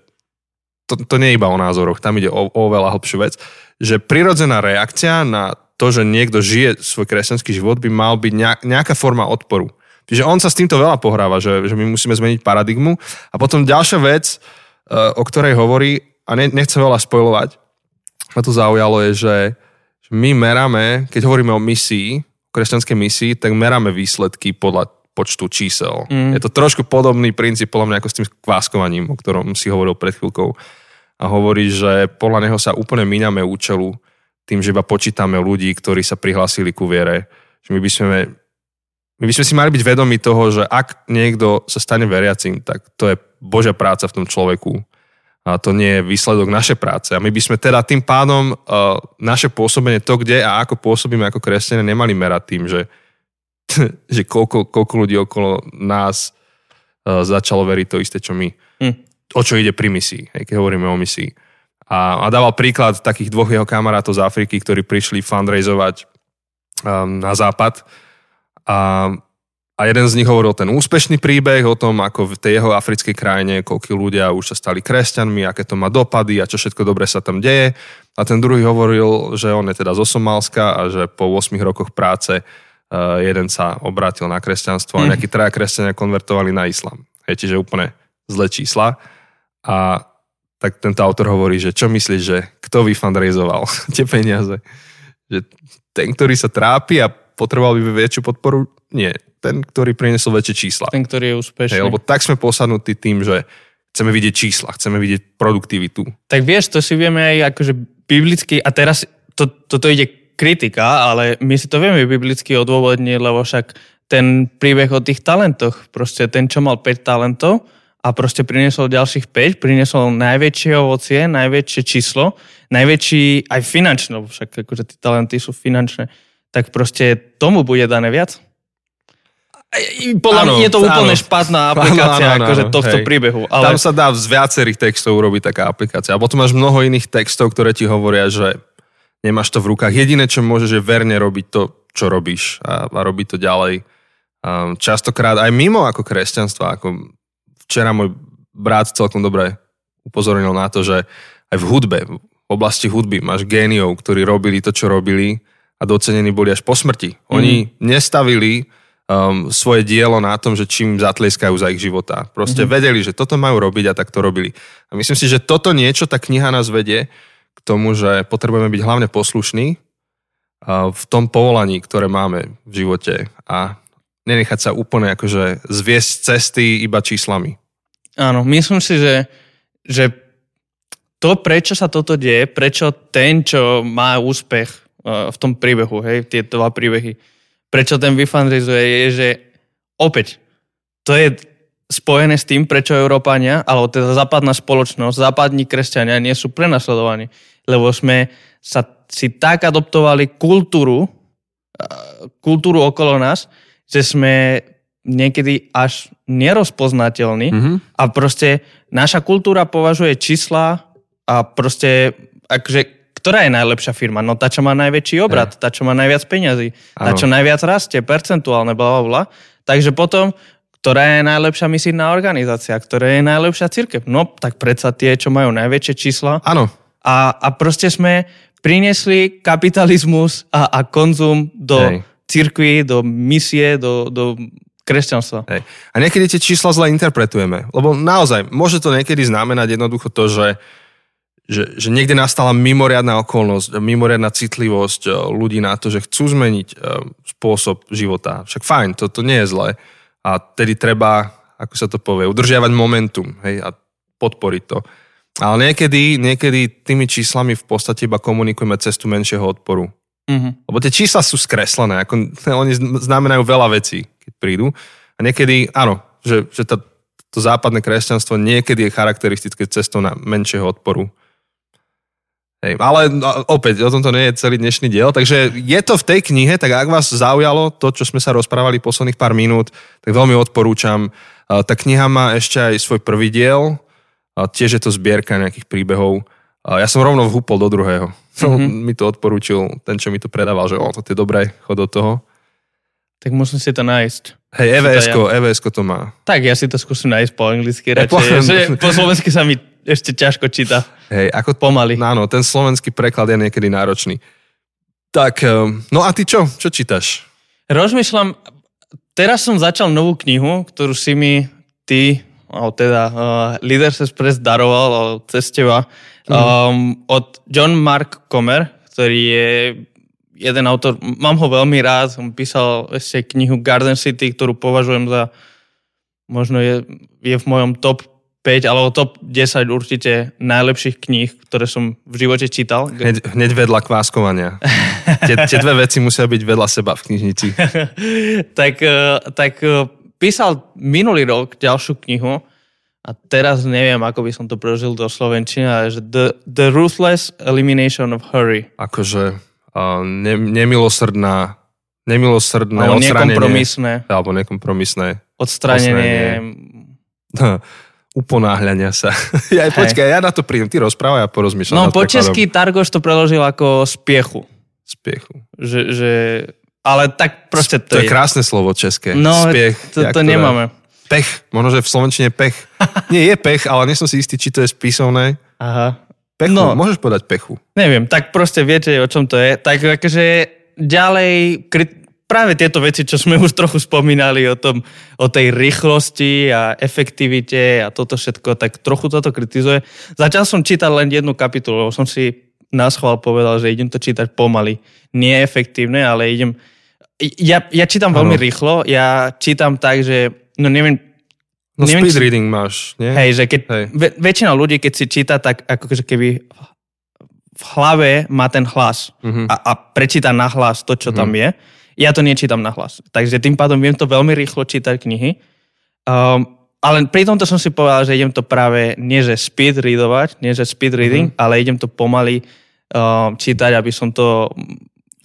to, to nie je iba o názoroch, tam ide o, o veľa hlbšiu vec, že prirodzená reakcia na to, že niekto žije svoj kresťanský život, by mal byť nejaká forma odporu. Čiže on sa s týmto veľa pohráva, že, že my musíme zmeniť paradigmu. A potom ďalšia vec, eh, o ktorej hovorí, a nechcem veľa spojovať, ma to zaujalo, je, že my meráme, keď hovoríme o misii, o kresťanskej misii, tak meráme výsledky podľa počtu čísel. Mm. Je to trošku podobný princíp podľa mňa ako s tým kváskovaním, o ktorom si hovoril pred chvíľkou. A hovorí, že podľa neho sa úplne míňame účelu tým, že iba počítame ľudí, ktorí sa prihlásili ku viere. Že my by sme, my by sme si mali byť vedomi toho, že ak niekto sa stane veriacim, tak to je Božia práca v tom človeku a to nie je výsledok našej práce. A my by sme teda tým pádom uh, naše pôsobenie, to kde a ako pôsobíme ako kresťania, nemali merať tým, že, že koľko, koľko ľudí okolo nás uh, začalo veriť to isté, čo my. Hm. O čo ide pri misii, hej, keď hovoríme o misii. A, a dával príklad takých dvoch jeho kamarátov z Afriky, ktorí prišli fundraizovať um, na západ. A a jeden z nich hovoril ten úspešný príbeh o tom, ako v tej jeho africkej krajine, koľko ľudia už sa stali kresťanmi, aké to má dopady a čo všetko dobre sa tam deje. A ten druhý hovoril, že on je teda zo Somálska a že po 8 rokoch práce uh, jeden sa obrátil na kresťanstvo a mhm. nejakí traja kresťania konvertovali na islam. Hej, čiže úplne zlé čísla. A tak tento autor hovorí, že čo myslíš, že kto vyfundraizoval tie peniaze? Že ten, ktorý sa trápi a potreboval by väčšiu podporu? Nie ten, ktorý priniesol väčšie čísla. Ten, ktorý je úspešný. Hej, lebo tak sme posadnutí tým, že chceme vidieť čísla, chceme vidieť produktivitu. Tak vieš, to si vieme aj akože biblicky, a teraz to, toto ide kritika, ale my si to vieme biblicky odôvodniť, lebo však ten príbeh o tých talentoch, proste ten, čo mal 5 talentov a proste priniesol ďalších 5, priniesol najväčšie ovocie, najväčšie číslo, najväčší aj finančno, však akože tie talenty sú finančné, tak proste tomu bude dané viac. Podľa mňa je to úplne áno. špatná aplikácia áno, áno, akože tohto hej. príbehu. Ale... Tam sa dá z viacerých textov urobiť taká aplikácia. A potom máš mnoho iných textov, ktoré ti hovoria, že nemáš to v rukách. Jediné, čo môžeš, je verne robiť to, čo robíš a, a robiť to ďalej. Um, častokrát aj mimo ako kresťanstva. Ako včera môj brat celkom dobre upozornil na to, že aj v hudbe, v oblasti hudby máš géniov, ktorí robili to, čo robili a docenení boli až po smrti. Oni mm. nestavili um, svoje dielo na tom, že čím zatlieskajú za ich života. Proste mm-hmm. vedeli, že toto majú robiť a tak to robili. A myslím si, že toto niečo, tá kniha nás vedie k tomu, že potrebujeme byť hlavne poslušní uh, v tom povolaní, ktoré máme v živote a nenechať sa úplne akože zviesť cesty iba číslami. Áno, myslím si, že, že to, prečo sa toto deje, prečo ten, čo má úspech uh, v tom príbehu, hej, tie dva príbehy, prečo ten vyfundrizuje, je, že opäť, to je spojené s tým, prečo Európania, alebo teda západná spoločnosť, západní kresťania nie sú prenasledovaní. Lebo sme sa si tak adoptovali kultúru, kultúru okolo nás, že sme niekedy až nerozpoznateľní mm-hmm. a proste naša kultúra považuje čísla a proste akože ktorá je najlepšia firma? No tá, čo má najväčší obrad, tá, čo má najviac peňazí, tá, čo najviac rastie, percentuálne, bla, bla, bla. Takže potom, ktorá je najlepšia misijná organizácia, ktorá je najlepšia církev? No, tak predsa tie, čo majú najväčšie čísla. Áno. A, a proste sme priniesli kapitalizmus a, a konzum do Hej. církvy, do misie, do, do kresťanstva. Hej. A niekedy tie čísla zle interpretujeme. Lebo naozaj, môže to niekedy znamenať jednoducho to, že že, že niekde nastala mimoriadná okolnosť, mimoriadná citlivosť eh, ľudí na to, že chcú zmeniť eh, spôsob života. Však fajn, to, to nie je zlé. A tedy treba, ako sa to povie, udržiavať momentum hej, a podporiť to. Ale niekedy, niekedy tými číslami v podstate iba komunikujeme cestu menšieho odporu. Mm-hmm. Lebo tie čísla sú skreslené, ako, oni znamenajú veľa vecí, keď prídu. A niekedy, áno, že, že tá, to západné kresťanstvo niekedy je charakteristické cestou na menšieho odporu. Hej, ale no, opäť, o tomto nie je celý dnešný diel, takže je to v tej knihe, tak ak vás zaujalo to, čo sme sa rozprávali posledných pár minút, tak veľmi odporúčam. Tá kniha má ešte aj svoj prvý diel, tiež je to zbierka nejakých príbehov. Ja som rovno vhúpol do druhého. Mm-hmm. mi to odporúčil ten, čo mi to predával, že o, to je dobré, chod do toho. Tak musím si to nájsť. Hej, EVS-ko, ja... EVS-ko to má. Tak ja si to skúsim nájsť po anglicky radšej. Po... po slovensky sa mi ešte ťažko číta. Hej, ako pomaly. Áno, ten slovenský preklad je niekedy náročný. Tak, ehm, no a ty čo? Čo čítaš? Rozmýšľam, teraz som začal novú knihu, ktorú si mi ty, alebo teda uh, Leaders Express daroval o, cez teba, mm. um, od John Mark Comer, ktorý je jeden autor, mám ho veľmi rád, on písal ešte knihu Garden City, ktorú považujem za možno je, je v mojom top 5 alebo top 10 určite najlepších kníh, ktoré som v živote čítal. Hneď, hneď vedľa kváskovania. tie, tie dve veci musia byť vedľa seba v knižnici. tak, eh, tak eh, písal minulý rok ďalšiu knihu a teraz neviem, ako by som to prežil do Slovenčiny, ale že The, the Ruthless Elimination of Hurry. Akože uh, ne, nemilosrdná nemilosrdné alebo nekompromisné. Alebo nekompromisné. Odstranenie uponáhľania sa. ja, počkaj, ja na to prídem, ty rozprávaj a porozmýšľam. No po česky Targoš to preložil ako spiechu. Spiechu. Že, že, ale tak proste to, to je. je krásne slovo české. No, Spiech, to, to nemáme. Pech, možno, že v Slovenčine pech. Nie, je pech, ale nie som si istý, či to je spísovné. Aha. Pechu, no, môžeš povedať pechu. Neviem, tak proste viete, o čom to je. Tak akože ďalej, práve tieto veci, čo sme už trochu spomínali o, tom, o tej rýchlosti a efektivite a toto všetko, tak trochu toto kritizuje. Začal som čítať len jednu kapitolu, lebo som si na schvál povedal, že idem to čítať pomaly. Nie efektívne, ale idem... Ja, ja čítam ano. veľmi rýchlo, ja čítam tak, že, no neviem, No neviem, speed či... reading máš, nie? Hej, že keď, hej. väčšina ľudí, keď si číta, tak akože keby v hlave má ten hlas uh-huh. a, a prečíta na hlas to, čo uh-huh. tam je ja to nečítam na hlas. Takže tým pádom viem to veľmi rýchlo čítať knihy. Um, ale pri tomto som si povedal, že idem to práve nie že speed readovať, nie že speed reading, mm-hmm. ale idem to pomaly um, čítať, aby som to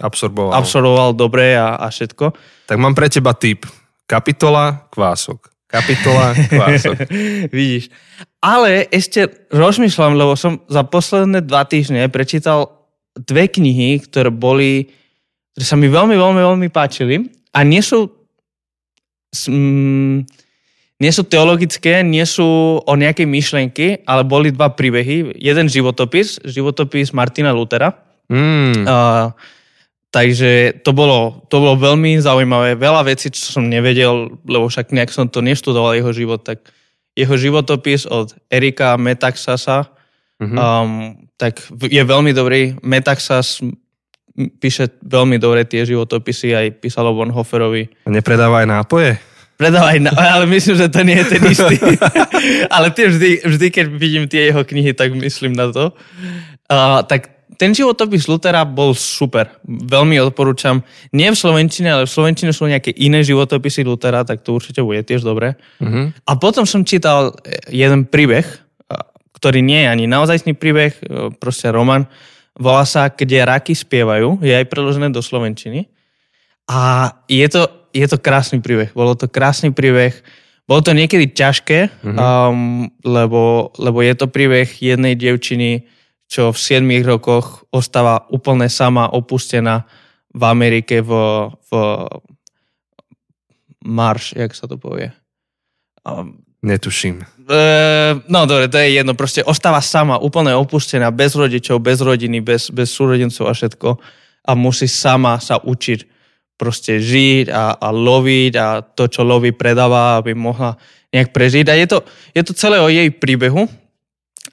absorboval, absorboval dobre a, a všetko. Tak mám pre teba tip. Kapitola, kvások. Kapitola, kvások. Vidíš. Ale ešte rozmýšľam, lebo som za posledné dva týždne prečítal dve knihy, ktoré boli ktoré sa mi veľmi, veľmi, veľmi páčili a nie sú mm, nie sú teologické, nie sú o nejakej myšlenky, ale boli dva príbehy. Jeden životopis, životopis Martina Lutera. Mm. Uh, takže to bolo, to bolo veľmi zaujímavé. Veľa vecí, čo som nevedel, lebo však nejak som to neštudoval jeho život, tak jeho životopis od Erika Metaxasa, mm-hmm. um, tak je veľmi dobrý. Metaxas píše veľmi dobre tie životopisy, aj písalo Bonhoefferovi. A nepredáva aj nápoje? Predáva aj nápoje, ale myslím, že to nie je ten istý. ale tie vždy, vždy, keď vidím tie jeho knihy, tak myslím na to. Uh, tak ten životopis Lutera bol super. Veľmi odporúčam. Nie v Slovenčine, ale v Slovenčine sú nejaké iné životopisy Lutera, tak to určite bude tiež dobre. Uh-huh. A potom som čítal jeden príbeh, ktorý nie je ani naozajstný príbeh, proste román, Volá sa Kde raky spievajú, je aj preložené do Slovenčiny. A je to, je to krásny príbeh. Bolo to krásny príbeh. Bolo to niekedy ťažké, mm-hmm. um, lebo, lebo je to príbeh jednej dievčiny, čo v 7 rokoch ostáva úplne sama, opustená v Amerike v, v Marš, jak sa to povie. Um, Netuším. E, no dobre, to je jedno. Proste ostáva sama, úplne opustená, bez rodičov, bez rodiny, bez, bez súrodencov a všetko. A musí sama sa učiť proste žiť a, a loviť a to, čo loví, predáva, aby mohla nejak prežiť. A je to, je to celé o jej príbehu.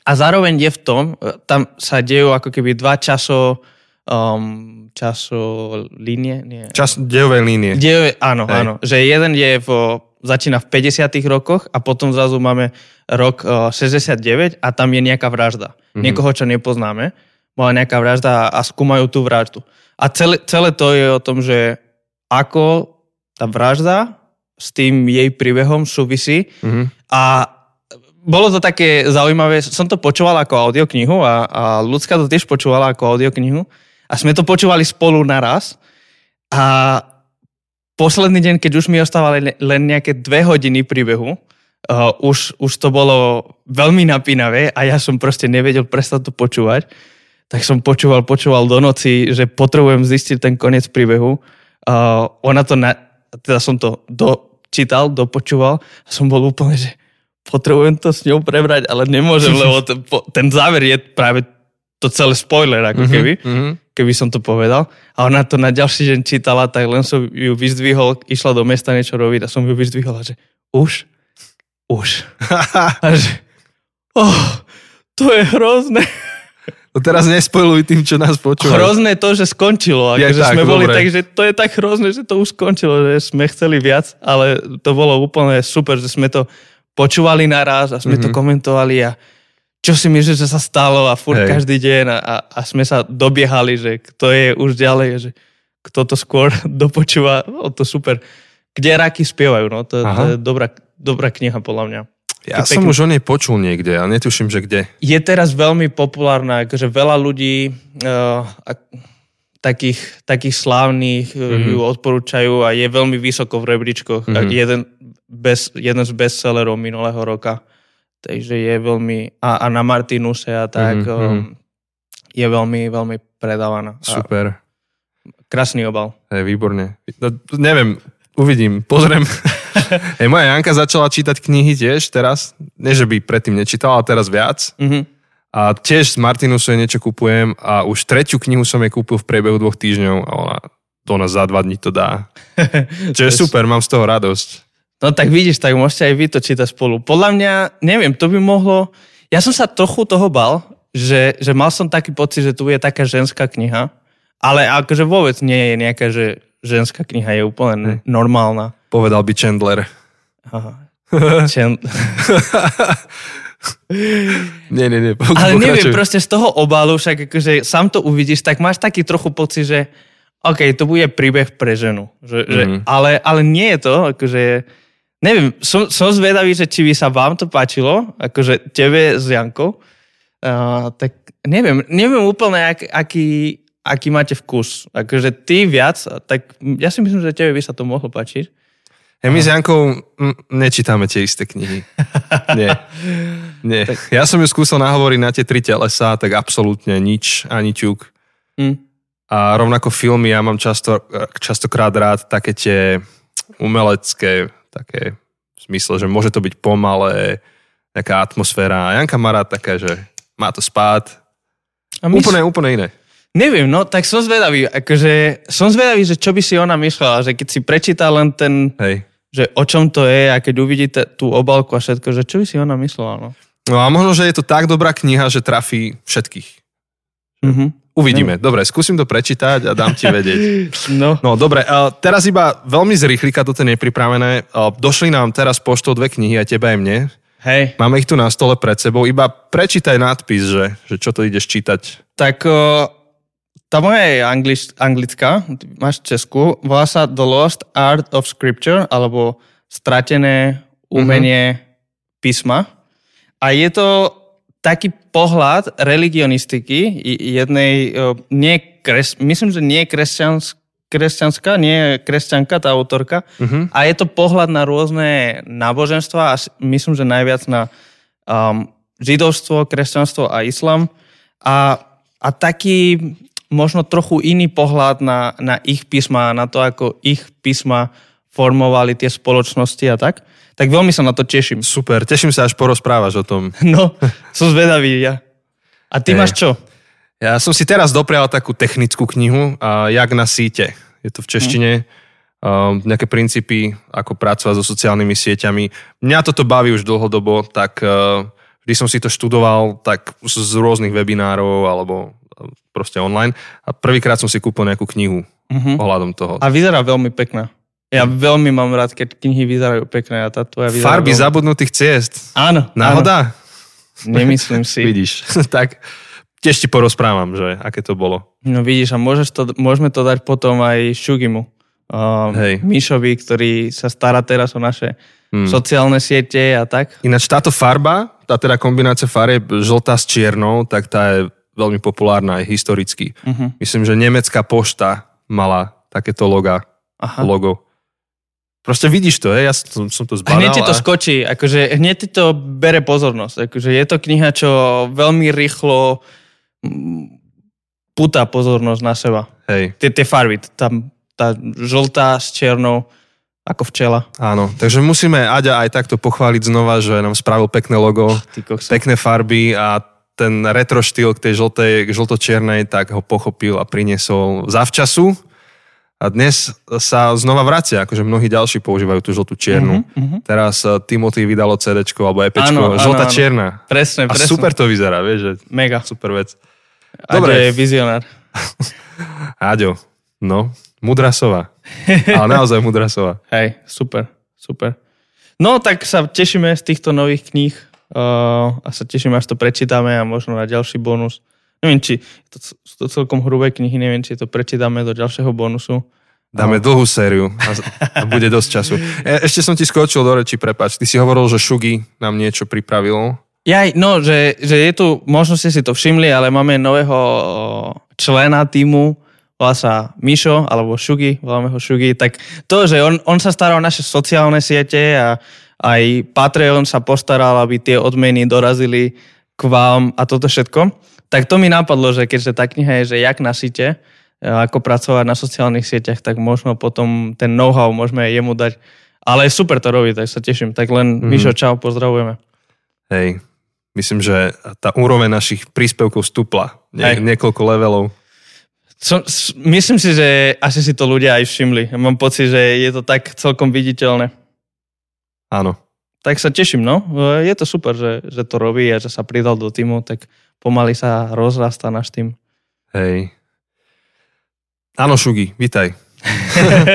A zároveň je v tom, e, tam sa dejú ako keby dva časo, um, časo línie? Nie. Čas, dejové línie. Dejové, áno, Hej. áno. Že jeden je v začína v 50. rokoch a potom zrazu máme rok 69 a tam je nejaká vražda. Mm-hmm. Niekoho, čo nepoznáme, bola nejaká vražda a skúmajú tú vraždu. A celé, celé to je o tom, že ako tá vražda s tým jej príbehom súvisí. Mm-hmm. A bolo to také zaujímavé, som to počúval ako audioknihu a, a ľudská to tiež počúvala ako audioknihu a sme to počúvali spolu naraz a posledný deň, keď už mi ostávali len nejaké dve hodiny príbehu, uh, už, už to bolo veľmi napínavé a ja som proste nevedel prestať to počúvať, tak som počúval, počúval do noci, že potrebujem zistiť ten koniec príbehu. Uh, ona to, na, teda som to dočítal, dopočúval a som bol úplne, že potrebujem to s ňou prebrať, ale nemôžem, lebo ten, ten záver je práve to celé spoiler, ako mhm, keby, mm-hmm. Keby som to povedal. A ona to na ďalší deň čítala, tak len som ju vyzdvihol, išla do mesta niečo robiť a som ju vyzdvihol a že už, už. a že, oh, to je hrozné. No teraz nespojluj tým, čo nás počúva. Hrozné to, že skončilo. Je že tak, sme boli tak, že to je tak hrozné, že to už skončilo, že sme chceli viac, ale to bolo úplne super, že sme to počúvali naraz a sme mm-hmm. to mhm. komentovali a čo si myslíš, že sa stalo a furt Hej. každý deň a, a, a sme sa dobiehali, že kto je už ďalej, že kto to skôr dopočúva, no to super. Kde raky spievajú, no to, to je dobrá, dobrá kniha podľa mňa. Ja som pekný. už o nej počul niekde, ale netuším, že kde. Je teraz veľmi populárna, akože veľa ľudí uh, takých, takých slávnych mm-hmm. ju odporúčajú a je veľmi vysoko v rebríčkoch. Mm-hmm. Jeden, bez, jeden z bestsellerov minulého roka. Takže je veľmi... A, a na Martinuse a tak mm-hmm. um, je veľmi, veľmi predávaná. Super. A krásny obal. Je, výborne. No, neviem, uvidím, pozriem. Hej, moja Janka začala čítať knihy tiež teraz. Nie, že by predtým nečítala, ale teraz viac. Mm-hmm. A tiež z Martinusu niečo kupujem a už tretiu knihu som jej kúpil v priebehu dvoch týždňov a ona, to ona za dva dní to dá. Čo je super, mám z toho radosť. No tak vidíš, tak môžete aj vy to čítať spolu. Podľa mňa, neviem, to by mohlo... Ja som sa trochu toho bal, že, že mal som taký pocit, že tu je taká ženská kniha, ale akože vôbec nie je nejaká, že ženská kniha je úplne ne. normálna. Povedal by Chandler. Aha. Chand... nie, nie, nie. Ale neviem, proste z toho obalu, však akože sám to uvidíš, tak máš taký trochu pocit, že OK, to bude príbeh pre ženu. Že, mm-hmm. že, mhm. ale, ale nie je to, akože neviem, som, som zvedavý, že či by sa vám to páčilo, akože tebe s Jankou, uh, tak neviem, neviem úplne, ak, aký, aký máte vkus. Akože ty viac, tak ja si myslím, že tebe by sa to mohlo páčiť. Ja my s Jankou nečítame tie isté knihy. Nie. Nie. Tak. Ja som ju skúsil nahovoriť na tie tri telesa, tak absolútne nič, ani ťuk. Mm. A rovnako filmy, ja mám často, častokrát rád také tie umelecké také v zmysle, že môže to byť pomalé, nejaká atmosféra. Janka rád také, že má to spát. A my úplne, úplne iné. Neviem, no tak som zvedavý, akože som zvedavý, že čo by si ona myslela, že keď si prečíta len ten, Hej. že o čom to je a keď uvidíte tú obalku a všetko, že čo by si ona myslela, no. No a možno, že je to tak dobrá kniha, že trafí všetkých. Mm-hmm. Uvidíme. Dobre, skúsim to prečítať a dám ti vedieť. No. No, dobre. Teraz iba veľmi z rýchlika, toto nepripravené. Došli nám teraz poštou dve knihy, aj teba aj mne. Hej. Máme ich tu na stole pred sebou. Iba prečítaj nadpis, že, že čo to ideš čítať. Tak tá moja je anglič, anglická, máš česku. Volá sa The Lost Art of Scripture, alebo Stratené umenie mm-hmm. písma. A je to taký pohľad religionistiky jednej, nie kres, myslím, že nie kresťansk, kresťanská, nie kresťanka tá autorka, uh-huh. a je to pohľad na rôzne náboženstva a myslím, že najviac na um, židovstvo, kresťanstvo a islam a, a taký možno trochu iný pohľad na, na ich písma, na to, ako ich písma formovali tie spoločnosti a tak tak veľmi sa na to teším. Super, teším sa, až porozprávaš o tom. No, som zvedavý ja. A ty hey. máš čo? Ja som si teraz doprial takú technickú knihu, uh, Jak na síte. Je to v češtine. Hmm. Uh, nejaké princípy, ako pracovať so sociálnymi sieťami. Mňa toto baví už dlhodobo, tak uh, vždy som si to študoval tak z, rôznych webinárov alebo uh, proste online. A prvýkrát som si kúpil nejakú knihu uh-huh. ohľadom toho. A vyzerá veľmi pekná. Ja veľmi mám rád, keď knihy vyzerajú pekné a tá tvoja vyzerá Farby veľmi... zabudnutých ciest. Áno. Náhoda? Áno. Nemyslím si. Vidíš, tak tiež ti porozprávam, že aké to bolo. No vidíš, a môžeš to, môžeme to dať potom aj Šugimu. uh, Mišovi, ktorý sa stará teraz o naše hmm. sociálne siete a tak. Ináč táto farba, tá teda kombinácia farieb žltá s čiernou, tak tá je veľmi populárna aj historicky. Uh-huh. Myslím, že nemecká pošta mala takéto loga, Aha. logo. Proste vidíš to, je? ja som, som to zbadal. Hneď ti to a... skočí, akože hneď ti to bere pozornosť. Akože je to kniha, čo veľmi rýchlo putá pozornosť na seba. Hej. Tie, tie farby, tá, tá žltá s čiernou, ako včela. Áno, takže musíme Aďa aj takto pochváliť znova, že nám spravil pekné logo, pekné farby a ten retro štýl k tej žltej, žlto-čiernej, tak ho pochopil a priniesol zavčasu. A dnes sa znova vracia, akože mnohí ďalší používajú tú žltú čiernu. Uh-huh, uh-huh. Teraz eh, Timothy vydalo CD alebo EPčko, žltá čierna. Presne, presne. A super to vyzerá, vieš, že Mega. super vec. Dobre. Aďo je vizionár. Aďo, no, mudrasová. Ale naozaj mudrasová. Hej, super, super. No, tak sa tešíme z týchto nových kníh uh, a sa tešíme, až to prečítame a možno na ďalší bonus. Neviem, či to, sú to celkom hrubé knihy, neviem, či to prečítame do ďalšieho bonusu. Dáme dlhú sériu a, a bude dosť času. E, ešte som ti skočil do reči, prepač. Ty si hovoril, že Šugi nám niečo pripravil. Ja, no, že, že je tu, možno ste si to všimli, ale máme nového člena týmu, volá sa Mišo, alebo Šugi, voláme ho Šugi, tak to, že on, on sa stará o naše sociálne siete a aj Patreon sa postaral, aby tie odmeny dorazili k vám a toto všetko, tak to mi napadlo, že keďže tá kniha je, že jak na site, ako pracovať na sociálnych sieťach, tak možno potom ten know-how môžeme jemu dať. Ale super to robí, tak sa teším. Tak len mm-hmm. Mišo, čau, pozdravujeme. Hej, myslím, že tá úroveň našich príspevkov stúpla. Nie, niekoľko levelov. So, myslím si, že asi si to ľudia aj všimli. Mám pocit, že je to tak celkom viditeľné. Áno. Tak sa teším, no. Je to super, že, že to robí a že sa pridal do týmu, tak pomaly sa rozrastá náš tým. Hej. Áno, Šugi, vítaj.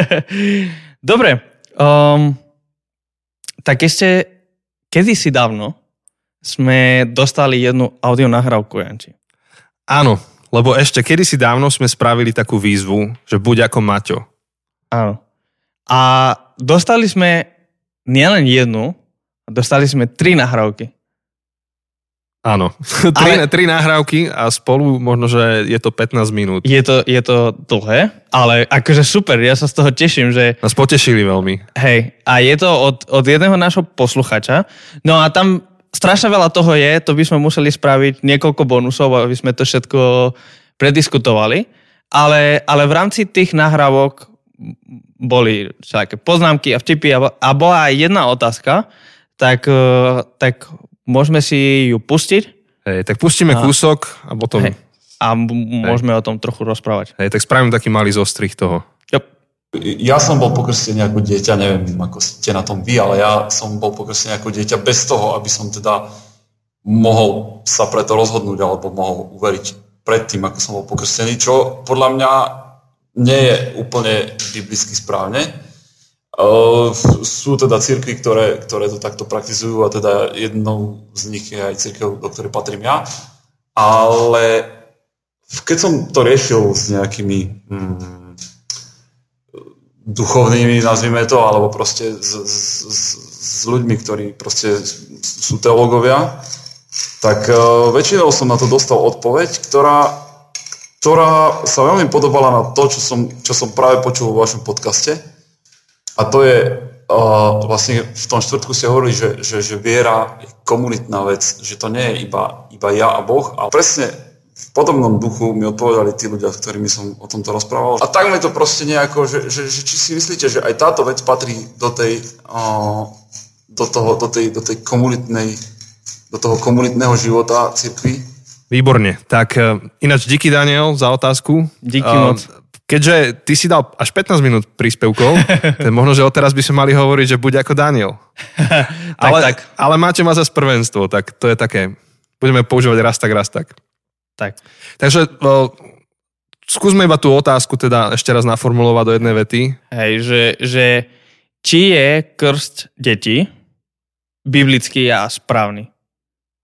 Dobre. Um, tak ešte kedysi dávno sme dostali jednu audio nahrávku, Janči. Áno, lebo ešte kedysi dávno sme spravili takú výzvu, že buď ako Maťo. Áno. A dostali sme nielen jednu, dostali sme tri nahrávky. Áno, tri, ale, tri nahrávky a spolu možno, že je to 15 minút. Je to, je to dlhé, ale akože super, ja sa z toho teším, že... Nás potešili veľmi. Hej, a je to od, od jedného nášho posluchača, no a tam strašne veľa toho je, to by sme museli spraviť niekoľko bonusov, aby sme to všetko prediskutovali, ale, ale v rámci tých nahrávok boli všelijaké poznámky a vtipy a, a bola aj jedna otázka, tak, e, tak môžeme si ju pustiť. Hej, tak pustíme a, kúsok a potom... Hej, a môžeme hej. o tom trochu rozprávať. Hej, tak spravím taký malý zostrih toho. Yep. Ja som bol pokrstený ako dieťa, neviem ako ste na tom vy, ale ja som bol pokrstený ako dieťa bez toho, aby som teda mohol sa preto rozhodnúť alebo mohol uveriť predtým, ako som bol pokrstený, čo podľa mňa nie je úplne biblicky správne. Sú teda cirkvy, ktoré, ktoré to takto praktizujú a teda jednou z nich je aj cirkev, do ktorej patrím ja. Ale keď som to riešil s nejakými hmm, duchovnými, nazvime to, alebo proste s, s, s ľuďmi, ktorí proste sú teológovia, tak uh, väčšinou som na to dostal odpoveď, ktorá, ktorá sa veľmi podobala na to, čo som, čo som práve počul vo vašom podcaste. A to je, uh, vlastne v tom štvrtku ste hovorili, že, že, že viera je komunitná vec, že to nie je iba, iba ja a Boh. A presne v podobnom duchu mi odpovedali tí ľudia, s ktorými som o tomto rozprával. A tak mi to proste nejako, že, že, že či si myslíte, že aj táto vec patrí do tej, o, do toho, do tej, do tej komunitnej, do toho komunitného života cirkvi? Výborne. Tak e, ináč díky Daniel za otázku. Díky uh, moc. Keďže ty si dal až 15 minút príspevkov, tak možno, že odteraz by sme mali hovoriť, že buď ako Daniel. tak, ale, tak. ale máte ma za prvenstvo, tak to je také, budeme používať raz tak, raz tak. Tak. Takže o, skúsme iba tú otázku teda ešte raz naformulovať do jednej vety. Hej, že, že či je krst detí biblický a správny?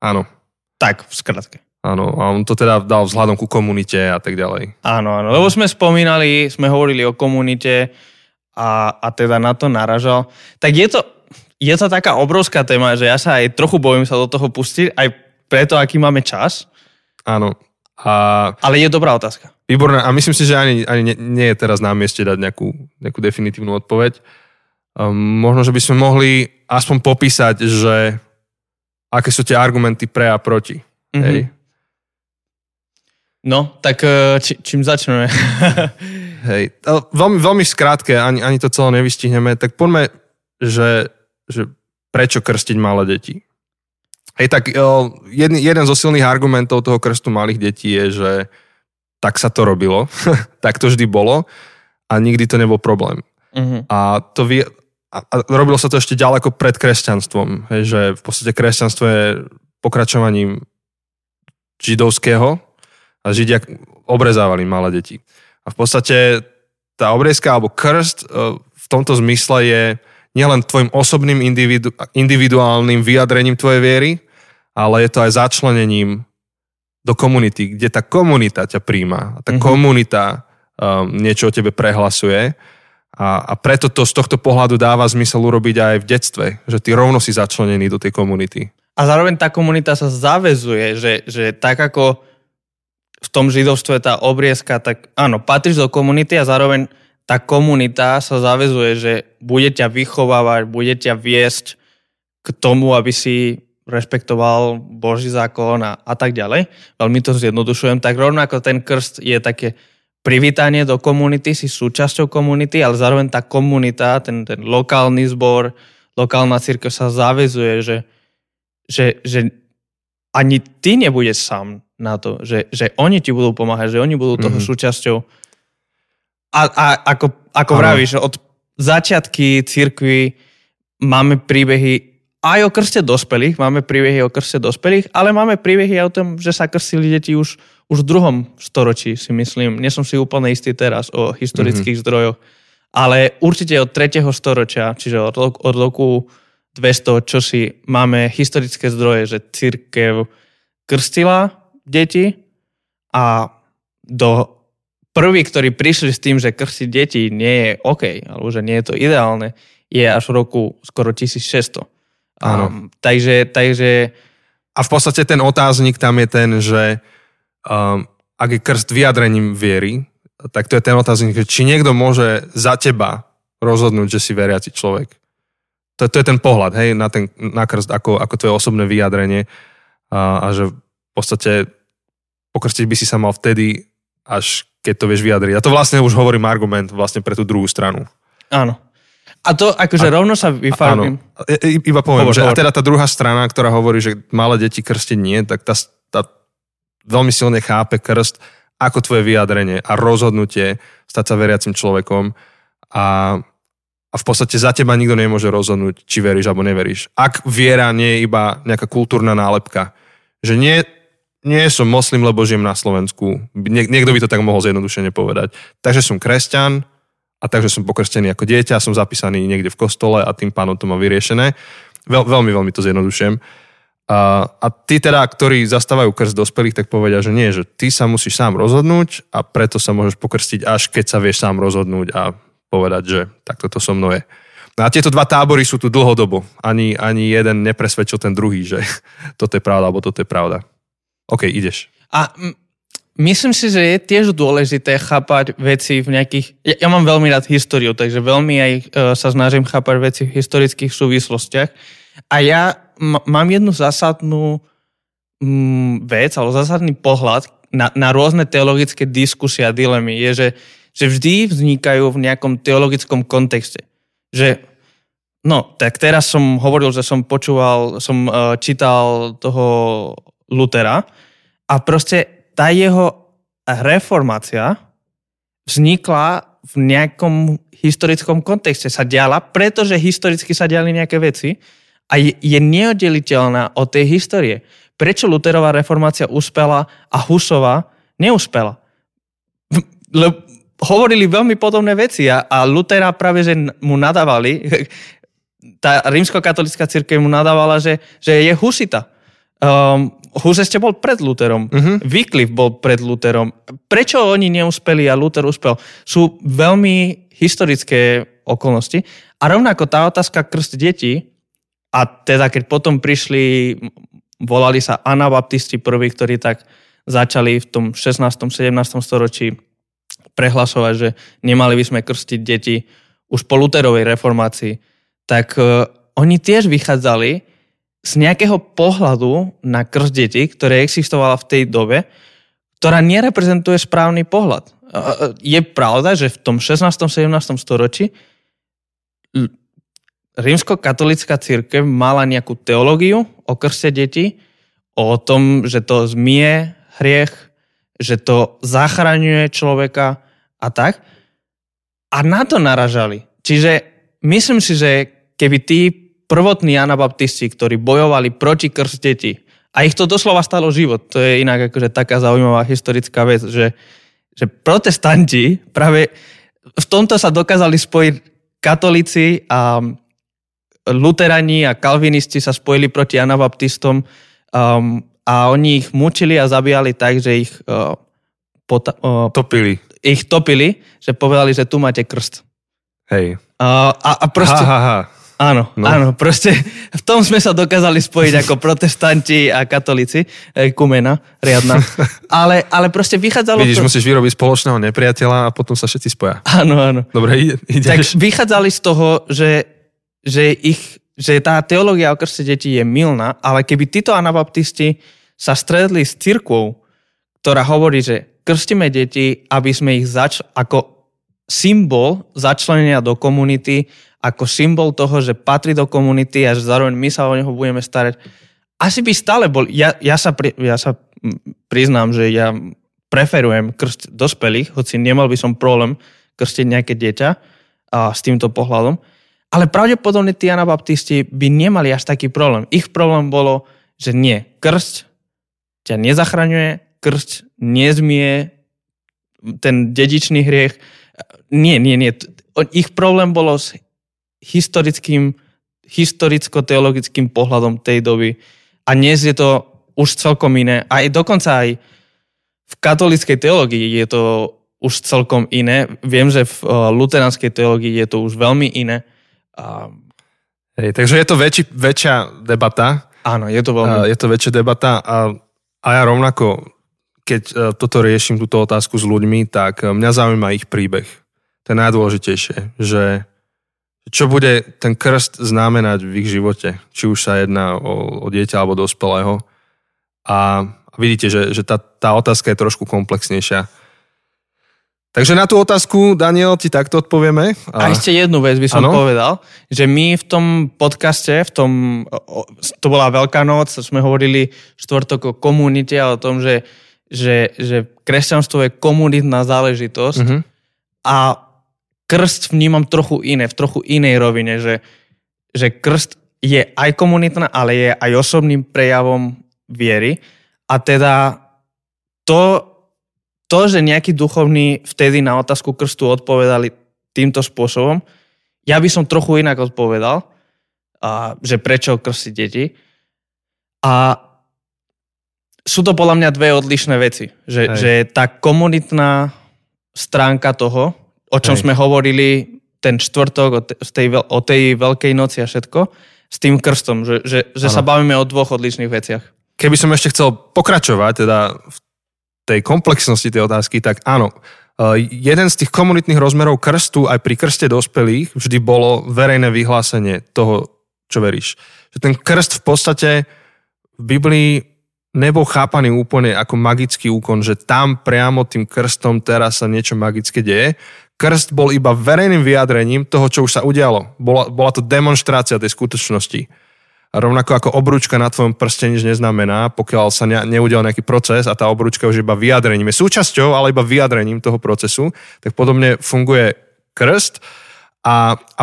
Áno. Tak, v skratke. Áno, a on to teda dal vzhľadom ku komunite a tak ďalej. Áno, áno, lebo sme spomínali, sme hovorili o komunite a, a teda na to naražal. Tak je to, je to taká obrovská téma, že ja sa aj trochu bojím sa do toho pustiť, aj preto, aký máme čas. Áno. A... Ale je dobrá otázka. Výborná. A myslím si, že ani, ani nie, nie je teraz na mieste dať nejakú, nejakú definitívnu odpoveď. Um, možno, že by sme mohli aspoň popísať, že aké sú tie argumenty pre a proti. Mm-hmm. Hej? No, tak e, či, čím začneme? Hej, veľmi, veľmi skrátke, ani, ani to celé nevystihneme, tak poďme, že, že prečo krstiť malé deti. Hej, tak e, jeden, jeden zo silných argumentov toho krstu malých detí je, že tak sa to robilo, tak to vždy bolo a nikdy to nebol problém. Uh-huh. A to vie, a, a robilo sa to ešte ďaleko pred kresťanstvom, hej, že v podstate kresťanstvo je pokračovaním židovského a židia obrezávali malé deti. A v podstate tá obrezka alebo krst e, v tomto zmysle je nielen tvojim osobným individu, individuálnym vyjadrením tvojej viery, ale je to aj začlenením do komunity, kde tá komunita ťa príjma a tá mm-hmm. komunita um, niečo o tebe prehlasuje a, a preto to z tohto pohľadu dáva zmysel urobiť aj v detstve, že ty rovno si začlenený do tej komunity. A zároveň tá komunita sa zavezuje, že, že tak ako v tom židovstve tá obriezka, tak áno, patríš do komunity a zároveň tá komunita sa zavezuje, že bude ťa vychovávať, bude ťa viesť k tomu, aby si rešpektoval Boží zákon a, a tak ďalej. Veľmi to zjednodušujem. Tak rovnako ten krst je také privítanie do komunity, si súčasťou komunity, ale zároveň tá komunita, ten, ten lokálny zbor, lokálna církev sa zavezuje, že, že, že ani ty nebudeš sám na to, že, že oni ti budú pomáhať, že oni budú toho mm-hmm. súčasťou. A, a ako, ako vravíš, od začiatky církvy máme príbehy aj o krste dospelých, máme príbehy o krste dospelých, ale máme príbehy aj o tom, že sa krstili deti už už v druhom storočí si myslím, nie som si úplne istý teraz o historických mm-hmm. zdrojoch, ale určite od 3. storočia, čiže od, od roku 200, čo si máme historické zdroje, že církev krstila deti a do prvý, ktorí prišli s tým, že krstiť deti nie je OK, alebo že nie je to ideálne, je až v roku skoro 1600. Áno. Um, takže, takže... A v podstate ten otáznik tam je ten, že um, ak je krst vyjadrením viery, tak to je ten otáznik, či niekto môže za teba rozhodnúť, že si veriaci človek. To, to je ten pohľad, hej, na, ten, na krst ako, ako tvoje osobné vyjadrenie a, a že podstate pokrstiť by si sa mal vtedy, až keď to vieš vyjadriť. A to vlastne už hovorím argument vlastne pre tú druhú stranu. Áno. A to akože a, rovno sa vyfarbím. Iba poviem, hovor, že hovor. a teda tá druhá strana, ktorá hovorí, že malé deti krstiť nie, tak tá, tá veľmi silne chápe krst ako tvoje vyjadrenie a rozhodnutie stať sa veriacim človekom a, a v podstate za teba nikto nemôže rozhodnúť, či veríš alebo neveríš. Ak viera nie je iba nejaká kultúrna nálepka, že nie, nie som moslim, lebo žijem na Slovensku. Nie, niekto by to tak mohol zjednodušene povedať. Takže som kresťan a takže som pokrstený ako dieťa, som zapísaný niekde v kostole a tým pánom to mám vyriešené. Veľ, veľmi, veľmi to zjednodušujem. A, a tí teda, ktorí zastávajú krst dospelých, tak povedia, že nie, že ty sa musíš sám rozhodnúť a preto sa môžeš pokrstiť, až keď sa vieš sám rozhodnúť a povedať, že takto to so mnou je. No a tieto dva tábory sú tu dlhodobo. Ani, ani jeden nepresvedčil ten druhý, že toto je pravda, alebo toto je pravda. OK, ideš. A m- myslím si, že je tiež dôležité chápať veci v nejakých... Ja, ja mám veľmi rád históriu, takže veľmi aj uh, sa snažím chápať veci v historických súvislostiach. A ja m- mám jednu zásadnú mm, vec, alebo zásadný pohľad na, na rôzne teologické diskusie a dilemy je, že, že vždy vznikajú v nejakom teologickom kontexte. Že No, tak teraz som hovoril, že som počúval, som uh, čítal toho Lutera a proste tá jeho reformácia vznikla v nejakom historickom kontexte. Sa diala, pretože historicky sa diali nejaké veci a je, je neoddeliteľná od tej histórie. Prečo Luterová reformácia uspela a Husová neúspela? Le, hovorili veľmi podobné veci a, a Lutera práve, že mu nadávali, tá rímskokatolická církev mu nadávala, že, že je husita. Um, Hus ešte bol pred Luterom. Uh-huh. Wycliffe bol pred Luterom. Prečo oni neúspeli a Luther úspel? Sú veľmi historické okolnosti. A rovnako tá otázka krst detí, a teda keď potom prišli, volali sa anabaptisti prví, ktorí tak začali v tom 16. 17. storočí prehlasovať, že nemali by sme krstiť deti už po Luterovej reformácii, tak uh, oni tiež vychádzali z nejakého pohľadu na krst detí, ktoré existovala v tej dobe, ktorá nereprezentuje správny pohľad. Je pravda, že v tom 16. 17. storočí rímsko-katolická církev mala nejakú teológiu o krste detí, o tom, že to zmie hriech, že to zachraňuje človeka a tak. A na to naražali. Čiže myslím si, že keby tí prvotní anabaptisti, ktorí bojovali proti krst detí. A ich to doslova stalo život. To je inak akože taká zaujímavá historická vec, že, že protestanti práve v tomto sa dokázali spojiť katolíci a luterani a kalvinisti sa spojili proti anabaptistom um, a oni ich mučili a zabíjali tak, že ich uh, pota- uh, topili. Ich topili, že povedali, že tu máte krst. Hej. Uh, a, a proste... Ha, ha, ha. Áno, no. áno, proste v tom sme sa dokázali spojiť ako protestanti a katolíci, kumena, riadna. Ale, ale proste vychádzalo... Vidíš, to... musíš vyrobiť spoločného nepriateľa a potom sa všetci spoja. Áno, áno. Dobre, ide, ideš. Tak vychádzali z toho, že, že, ich, že tá teológia o krste detí je milná, ale keby títo anabaptisti sa stredli s cirkvou, ktorá hovorí, že krstíme deti, aby sme ich zač... ako symbol začlenenia do komunity ako symbol toho, že patrí do komunity a že zároveň my sa o neho budeme starať. Asi by stále bol, ja, ja, sa, pri, ja sa priznám, že ja preferujem krst dospelých, hoci nemal by som problém krstiť nejaké dieťa a, s týmto pohľadom, ale pravdepodobne tí anabaptisti by nemali až taký problém. Ich problém bolo, že nie, krst ťa nezachraňuje, krst nezmie ten dedičný hriech. Nie, nie, nie. Ich problém bolo s historickým, historicko-teologickým pohľadom tej doby. A dnes je to už celkom iné. A aj dokonca aj v katolíckej teológii je to už celkom iné. Viem, že v uh, luteránskej teológii je to už veľmi iné. A... Hej, takže je to väčší, väčšia debata. Áno, je to veľmi. Je to väčšia debata a, a ja rovnako, keď uh, toto riešim, túto otázku s ľuďmi, tak uh, mňa zaujíma ich príbeh. To je najdôležitejšie, že čo bude ten krst znamenať v ich živote, či už sa jedná o, o dieťa alebo dospelého. A vidíte, že, že tá, tá otázka je trošku komplexnejšia. Takže na tú otázku, Daniel, ti takto odpovieme. A, a ešte jednu vec by som ano? povedal, že my v tom podcaste, v tom, to bola Veľká noc, sme hovorili štvrtok o komunite a o tom, že, že, že kresťanstvo je komunitná záležitosť uh-huh. a krst vnímam trochu iné, v trochu inej rovine, že, že krst je aj komunitná, ale je aj osobným prejavom viery. A teda to, to, že nejakí duchovní vtedy na otázku krstu odpovedali týmto spôsobom, ja by som trochu inak odpovedal, a, že prečo krstiť deti. A sú to podľa mňa dve odlišné veci. Že, že tá komunitná stránka toho, o čom Hej. sme hovorili ten štvrtok, o, tej, o tej veľkej noci a všetko, s tým krstom, že, že, že sa bavíme o dvoch odlišných veciach. Keby som ešte chcel pokračovať teda v tej komplexnosti tej otázky, tak áno, e, jeden z tých komunitných rozmerov krstu aj pri krste dospelých vždy bolo verejné vyhlásenie toho, čo veríš. Že ten krst v podstate v Biblii nebol chápaný úplne ako magický úkon, že tam priamo tým krstom teraz sa niečo magické deje krst bol iba verejným vyjadrením toho, čo už sa udialo. Bola, bola to demonstrácia tej skutočnosti. A rovnako ako obrúčka na tvojom prste nič neznamená, pokiaľ sa ne, neudial nejaký proces a tá obrúčka už iba vyjadrením je súčasťou, ale iba vyjadrením toho procesu, tak podobne funguje krst a, a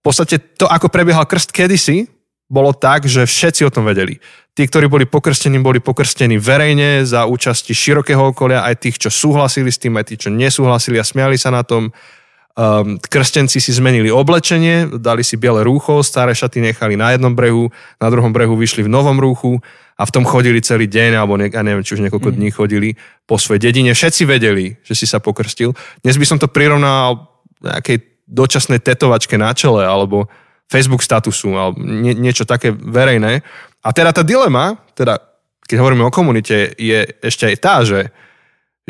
v podstate to, ako prebiehal krst kedysi, bolo tak, že všetci o tom vedeli. Tí, ktorí boli pokrstení, boli pokrstení verejne za účasti širokého okolia, aj tých, čo súhlasili s tým, aj tí, čo nesúhlasili a smiali sa na tom. Um, krstenci si zmenili oblečenie, dali si biele rúcho, staré šaty nechali na jednom brehu, na druhom brehu vyšli v novom rúchu a v tom chodili celý deň, alebo ne, ja neviem, či už niekoľko mm. dní chodili po svojej dedine. Všetci vedeli, že si sa pokrstil. Dnes by som to prirovnal nejakej dočasnej tetovačke na čele, alebo Facebook statusu, alebo nie, niečo také verejné. A teda tá dilema, teda keď hovoríme o komunite, je ešte aj tá, že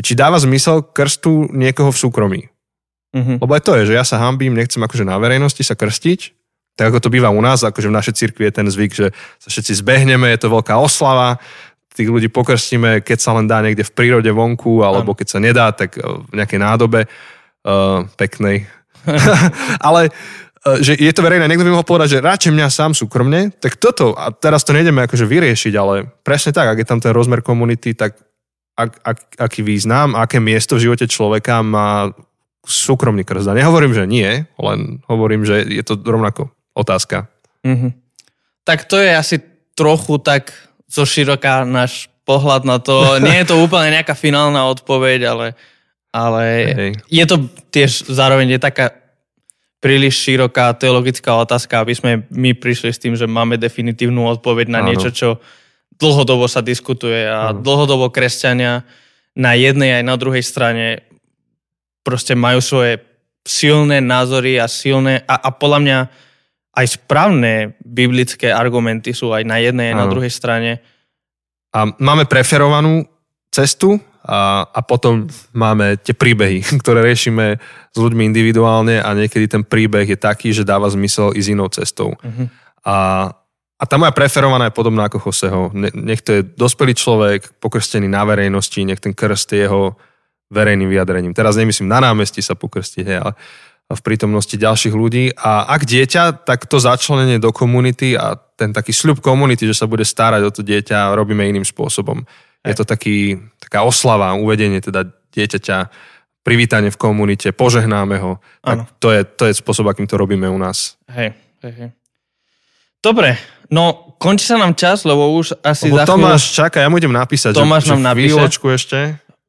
či dáva zmysel krstu niekoho v súkromí. Mm-hmm. Lebo aj to je, že ja sa hambím, nechcem akože na verejnosti sa krstiť, tak ako to býva u nás, akože v našej cirkvi je ten zvyk, že sa všetci zbehneme, je to veľká oslava, tých ľudí pokrstíme, keď sa len dá niekde v prírode vonku, alebo keď sa nedá, tak v nejakej nádobe uh, peknej. Ale že je to verejné, niekto by mohol povedať, že radšej mňa sám súkromne, tak toto, a teraz to nejdeme akože vyriešiť, ale presne tak, ak je tam ten rozmer komunity, tak ak, ak, aký význam, aké miesto v živote človeka má súkromný krst. A nehovorím, že nie, len hovorím, že je to rovnako otázka. Mm-hmm. Tak to je asi trochu tak zo široká náš pohľad na to. Nie je to úplne nejaká finálna odpoveď, ale, ale je to tiež zároveň je taká príliš široká teologická otázka, aby sme my prišli s tým, že máme definitívnu odpoveď na Áno. niečo, čo dlhodobo sa diskutuje a Áno. dlhodobo kresťania na jednej aj na druhej strane proste majú svoje silné názory a silné a, a podľa mňa aj správne biblické argumenty sú aj na jednej, aj na druhej strane. A máme preferovanú cestu a, a potom máme tie príbehy, ktoré riešime s ľuďmi individuálne a niekedy ten príbeh je taký, že dáva zmysel ísť inou cestou. Uh-huh. A, a tá moja preferovaná je podobná ako Joseho. Nech to je dospelý človek, pokrstený na verejnosti, nech ten krst je jeho verejným vyjadrením. Teraz nemyslím na námestí sa pokrstiť, ale v prítomnosti ďalších ľudí. A ak dieťa, tak to začlenenie do komunity a ten taký sľub komunity, že sa bude starať o to dieťa, robíme iným spôsobom. Je to taký, taká oslava, uvedenie teda dieťaťa, privítanie v komunite, požehnáme ho. Tak to je, to je spôsob, akým to robíme u nás. Hej, hej, hej. Dobre, no končí sa nám čas, lebo už asi lebo za chvíľu... Tomáš čaká, ja mu idem napísať. Tomáš že, nám napíše. ešte.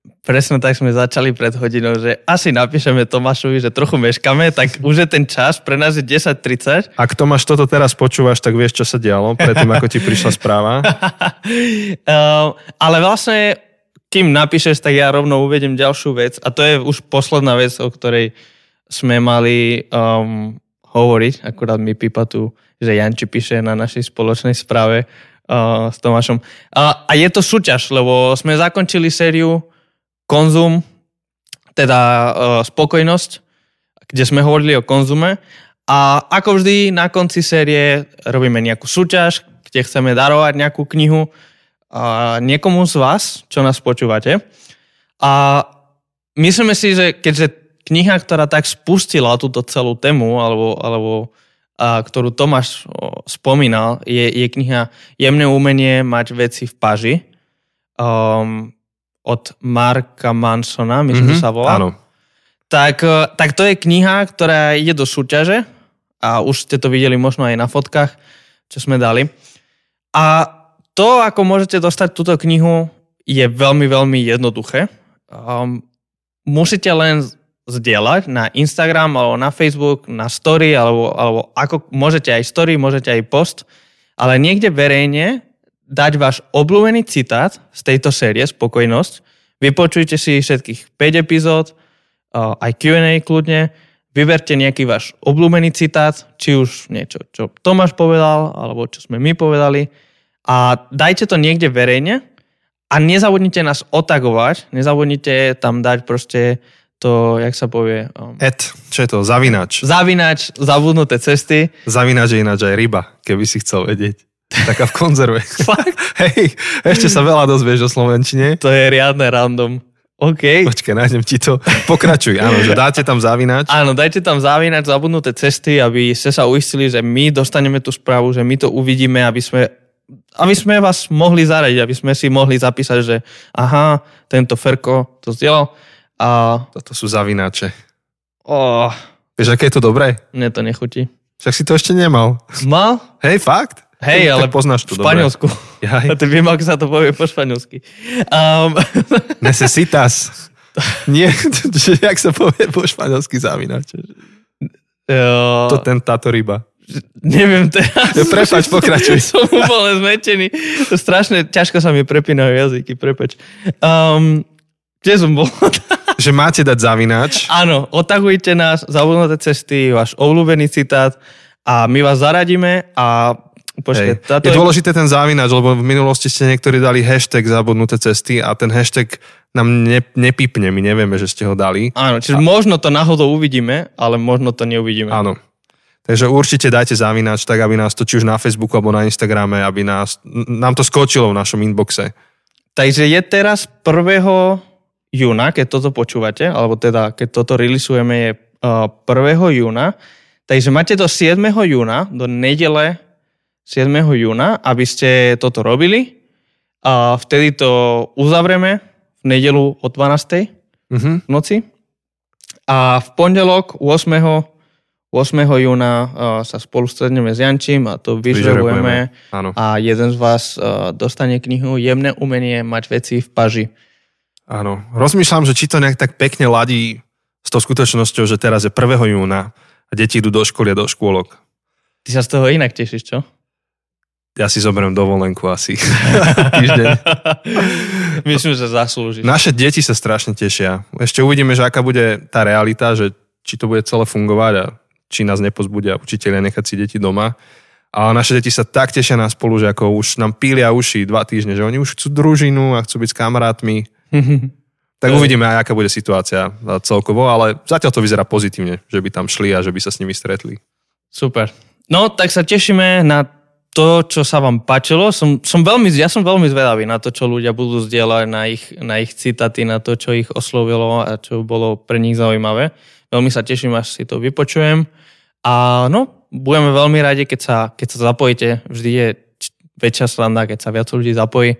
Presne tak sme začali pred hodinou, že asi napíšeme Tomášovi, že trochu meškame, tak už je ten čas, pre nás je 10.30. Ak Tomáš toto teraz počúvaš, tak vieš, čo sa dialo, predtým ako ti prišla správa. uh, ale vlastne, kým napíšeš, tak ja rovno uvedem ďalšiu vec a to je už posledná vec, o ktorej sme mali um, hovoriť, akurát mi pípa tu, že Janči píše na našej spoločnej správe uh, s Tomášom. Uh, a je to súťaž, lebo sme zakončili sériu konzum, teda uh, spokojnosť, kde sme hovorili o konzume. A ako vždy na konci série robíme nejakú súťaž, kde chceme darovať nejakú knihu uh, niekomu z vás, čo nás počúvate. A myslíme si, že keďže kniha, ktorá tak spustila túto celú tému, alebo, alebo a, ktorú Tomáš o, spomínal, je, je kniha Jemné umenie mať veci v paži. Um, od Marka Mansona, myslím, mm-hmm, že sa volá. Áno. Tak, e, tak to je kniha, ktorá ide do súťaže a už ste to videli možno aj na fotkách, čo sme dali. A to, ako môžete dostať túto knihu, je veľmi, veľmi jednoduché. Um, musíte len zdieľať na Instagram alebo na Facebook, na story, alebo, alebo ako, môžete aj story, môžete aj post, ale niekde verejne dať váš obľúbený citát z tejto série Spokojnosť. Vypočujte si všetkých 5 epizód, aj Q&A kľudne, vyberte nejaký váš obľúbený citát, či už niečo, čo Tomáš povedal, alebo čo sme my povedali a dajte to niekde verejne a nezabudnite nás otagovať, nezabudnite tam dať proste to, jak sa povie... Um, Et, čo je to? Zavinač. Zavinač, zabudnuté cesty. Zavinač je ináč aj ryba, keby si chcel vedieť. Taká v konzerve. Hej, ešte sa veľa dozvieš o Slovenčine. To je riadne random. OK. Počkaj, nájdem ti to. Pokračuj, áno, že dáte tam zavinač. Áno, dajte tam zavinač, zabudnuté cesty, aby ste sa uistili, že my dostaneme tú správu, že my to uvidíme, aby sme, aby sme vás mohli zaradiť, aby sme si mohli zapísať, že aha, tento Ferko to zdieľal. A... Toto sú zavinače. Oh. Vieš, aké je to dobré? Mne to nechutí. Však si to ešte nemal. Mal? Hej, fakt? Hej, ale poznáš to v Španielsku. Ja, A ty viem, ako sa to povie po španielsky. Um... Necesitas. Nie, jak sa povie po španielsky zavinač. Jo... To ten, táto ryba. Neviem teraz. Ja, prepač, pokračuj. Som úplne zmetený. To strašne ťažko sa mi prepínajú jazyky, prepač. Um, kde som bol? že máte dať zavináč. Áno, otahujte nás, zabudnuté cesty, váš obľúbený citát a my vás zaradíme a Počkej, táto je dôležité ten závináč, lebo v minulosti ste niektorí dali hashtag zabudnuté cesty a ten hashtag nám ne, nepipne, my nevieme, že ste ho dali. Áno, čiže a... možno to náhodou uvidíme, ale možno to neuvidíme. Áno. Takže určite dajte závináč, tak aby nás to či už na Facebooku alebo na Instagrame, aby nás, nám to skočilo v našom inboxe. Takže je teraz 1. júna, keď toto počúvate, alebo teda keď toto releasujeme je 1. júna, takže máte do 7. júna, do nedele 7. júna, aby ste toto robili a vtedy to uzavrieme v nedelu o 12. Mm-hmm. v noci a v pondelok 8. 8. júna uh, sa spolu stretneme s Jančím a to vyžrebujeme a jeden z vás uh, dostane knihu Jemné umenie mať veci v paži. Áno. Rozmýšľam, že či to nejak tak pekne ladí s tou skutočnosťou, že teraz je 1. júna a deti idú do školy a do škôlok. Ty sa z toho inak tešíš, čo? Ja si zoberiem dovolenku asi týždeň. Myslím, že zaslúži. Naše deti sa strašne tešia. Ešte uvidíme, že aká bude tá realita, že či to bude celé fungovať a či nás nepozbudia učiteľia nechať si deti doma. Ale naše deti sa tak tešia na spolu, že ako už nám pília uši dva týždne, že oni už chcú družinu a chcú byť s kamarátmi. tak uvidíme aj, aká bude situácia celkovo, ale zatiaľ to vyzerá pozitívne, že by tam šli a že by sa s nimi stretli. Super. No, tak sa tešíme na to, čo sa vám páčilo, som, som veľmi, ja som veľmi zvedavý na to, čo ľudia budú zdieľať, na ich, na ich citaty, na to, čo ich oslovilo a čo bolo pre nich zaujímavé. Veľmi sa teším, až si to vypočujem. A no, budeme veľmi radi, keď sa, keď sa zapojíte. Vždy je väčšia slanda, keď sa viac ľudí zapojí.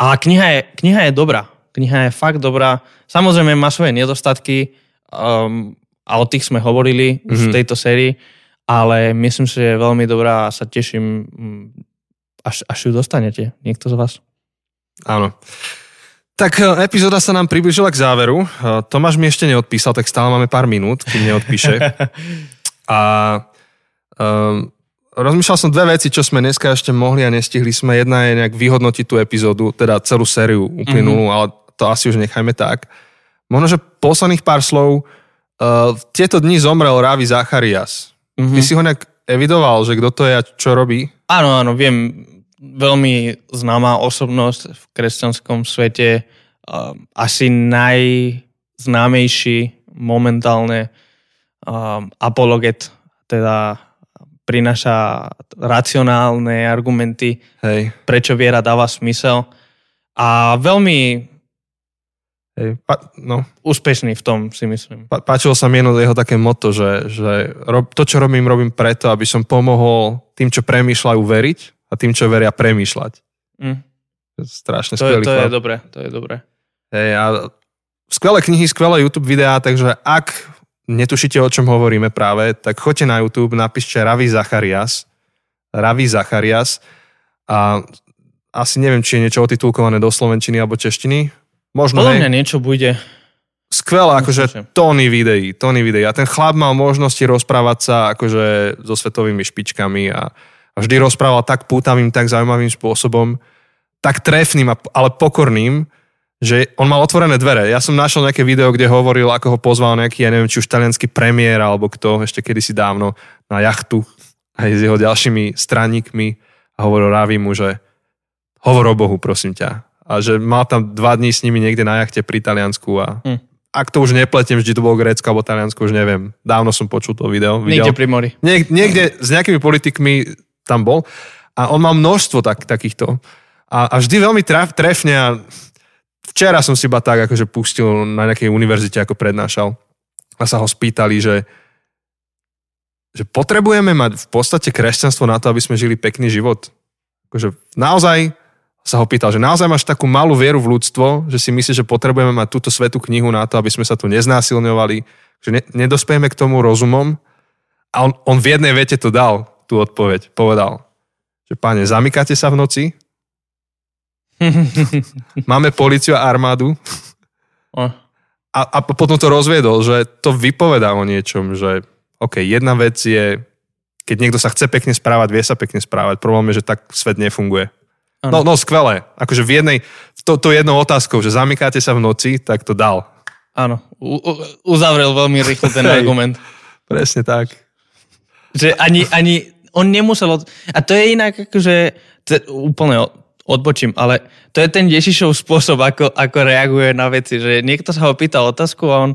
A kniha je, kniha je dobrá. Kniha je fakt dobrá. Samozrejme má svoje nedostatky um, a o tých sme hovorili mm-hmm. už v mhm. tejto sérii ale myslím si, že je veľmi dobrá a sa teším, mm, až, až ju dostanete, niekto z vás. Áno. Tak e, epizóda sa nám približila k záveru. E, Tomáš mi ešte neodpísal, tak stále máme pár minút, kým neodpíše. A um, rozmýšľal som dve veci, čo sme dneska ešte mohli a nestihli sme. Jedna je nejak vyhodnotiť tú epizódu, teda celú sériu uplynulú, mm-hmm. ale to asi už nechajme tak. Možno, že posledných pár slov. Uh, tieto dni zomrel Ravi Zacharias. Mm-hmm. Ty si ho nejak evidoval, že kto to je a čo robí? Áno, áno, viem. Veľmi známa osobnosť v kresťanskom svete. Uh, asi najznámejší momentálne um, apologet, teda prináša racionálne argumenty, Hej. prečo viera dáva smysel. A veľmi Hej, pa, no. Úspešný v tom, si myslím. Pa, páčilo sa mi jedno jeho také moto, že, že rob, to, čo robím, robím preto, aby som pomohol tým, čo premýšľajú veriť a tým, čo veria premýšľať. Mm. Strašne to skvelý je, To je dobré, to je dobré. Hej, a skvelé knihy, skvelé YouTube videá, takže ak netušíte, o čom hovoríme práve, tak choďte na YouTube, napíšte Ravi Zacharias. Ravi Zacharias. A asi neviem, či je niečo otitulkované do slovenčiny alebo češtiny Možno, Podľa mňa niečo bude. Skvelé, akože tóny videí, tóny videí. A ten chlap mal možnosti rozprávať sa akože so svetovými špičkami a, a vždy rozprával tak pútavým, tak zaujímavým spôsobom, tak trefným, ale pokorným, že on mal otvorené dvere. Ja som našiel nejaké video, kde hovoril, ako ho pozval nejaký, ja neviem, či už talianský premiér, alebo kto, ešte kedysi dávno, na jachtu aj s jeho ďalšími straníkmi a hovoril Ravimu, že hovor o Bohu, prosím ťa a že mal tam dva dní s nimi niekde na jachte pri Taliansku a hm. ak to už nepletiem, vždy to bolo Grécko alebo Taliansko, už neviem. Dávno som počul to video. Videl. Niekde pri mori. Niek- niekde s nejakými politikmi tam bol a on mal množstvo tak, takýchto. A, a vždy veľmi traf, trefne a včera som si iba tak akože pustil na nejakej univerzite, ako prednášal a sa ho spýtali, že že potrebujeme mať v podstate kresťanstvo na to, aby sme žili pekný život. Akože naozaj sa ho pýtal, že naozaj máš takú malú vieru v ľudstvo, že si myslíš, že potrebujeme mať túto svetú knihu na to, aby sme sa tu neznásilňovali, že ne, nedospejeme k tomu rozumom. A on, on v jednej vete to dal, tú odpoveď. Povedal, že páne, zamykáte sa v noci? Máme policiu a armádu? A, a potom to rozviedol, že to vypovedá o niečom, že OK, jedna vec je, keď niekto sa chce pekne správať, vie sa pekne správať. Problém je, že tak svet nefunguje. No, no skvelé. Akože v jednej, to, to jednou otázkou, že zamykáte sa v noci, tak to dal. Áno, u, u, uzavrel veľmi rýchlo ten argument. Presne tak. Že ani, ani on nemusel... Od... A to je inak akože... To je úplne odbočím, ale to je ten Ježišov spôsob, ako, ako reaguje na veci, že niekto sa ho pýta otázku a on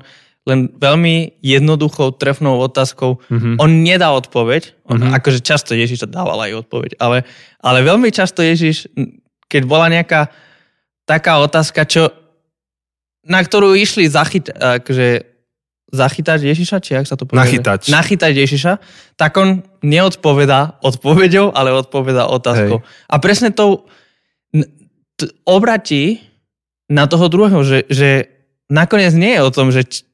len veľmi jednoduchou, trefnou otázkou, mm-hmm. on nedá odpoveď, on, mm-hmm. akože často Ježiš dával aj odpoveď, ale, ale veľmi často Ježiš, keď bola nejaká taká otázka, čo, na ktorú išli zachyť, akože zachytať Ježiša, či ak sa to povie? Nachytať. Nachytať Ježiša, tak on neodpovedá odpovedou, ale odpovedá otázkou. Hej. A presne to obratí na toho druhého, že, že nakoniec nie je o tom, že...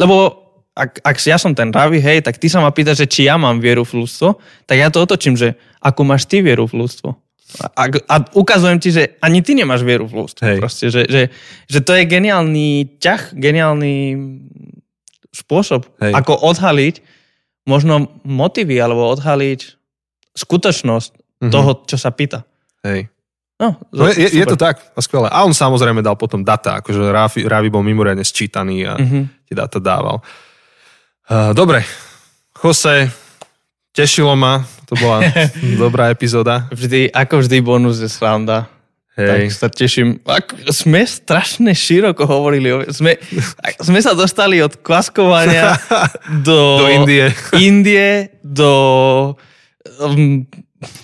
Lebo ak, ak ja som ten ravi, hej, tak ty sa ma pýtaš, že či ja mám vieru v ľudstvo, tak ja to otočím, že ako máš ty vieru v ľudstvo. A, a ukazujem ti, že ani ty nemáš vieru v ľudstvo. Hej. Proste, že, že, že to je geniálny ťah, geniálny spôsob, Hej. ako odhaliť možno motivy alebo odhaliť skutočnosť mm-hmm. toho, čo sa pýta. Hej. No, no je, je to tak, skvelé. A on samozrejme dal potom data, akože Ravi, Ravi bol mimoriadne sčítaný a mm-hmm. Tie data dával. Dobre, Jose, tešilo ma, to bola dobrá epizóda. Vždy, ako vždy bonus je sranda. Hej. Tak sa teším. Ak, sme strašne široko hovorili. Sme, sme sa dostali od kvaskovania do, do Indie. Indie, do... Um,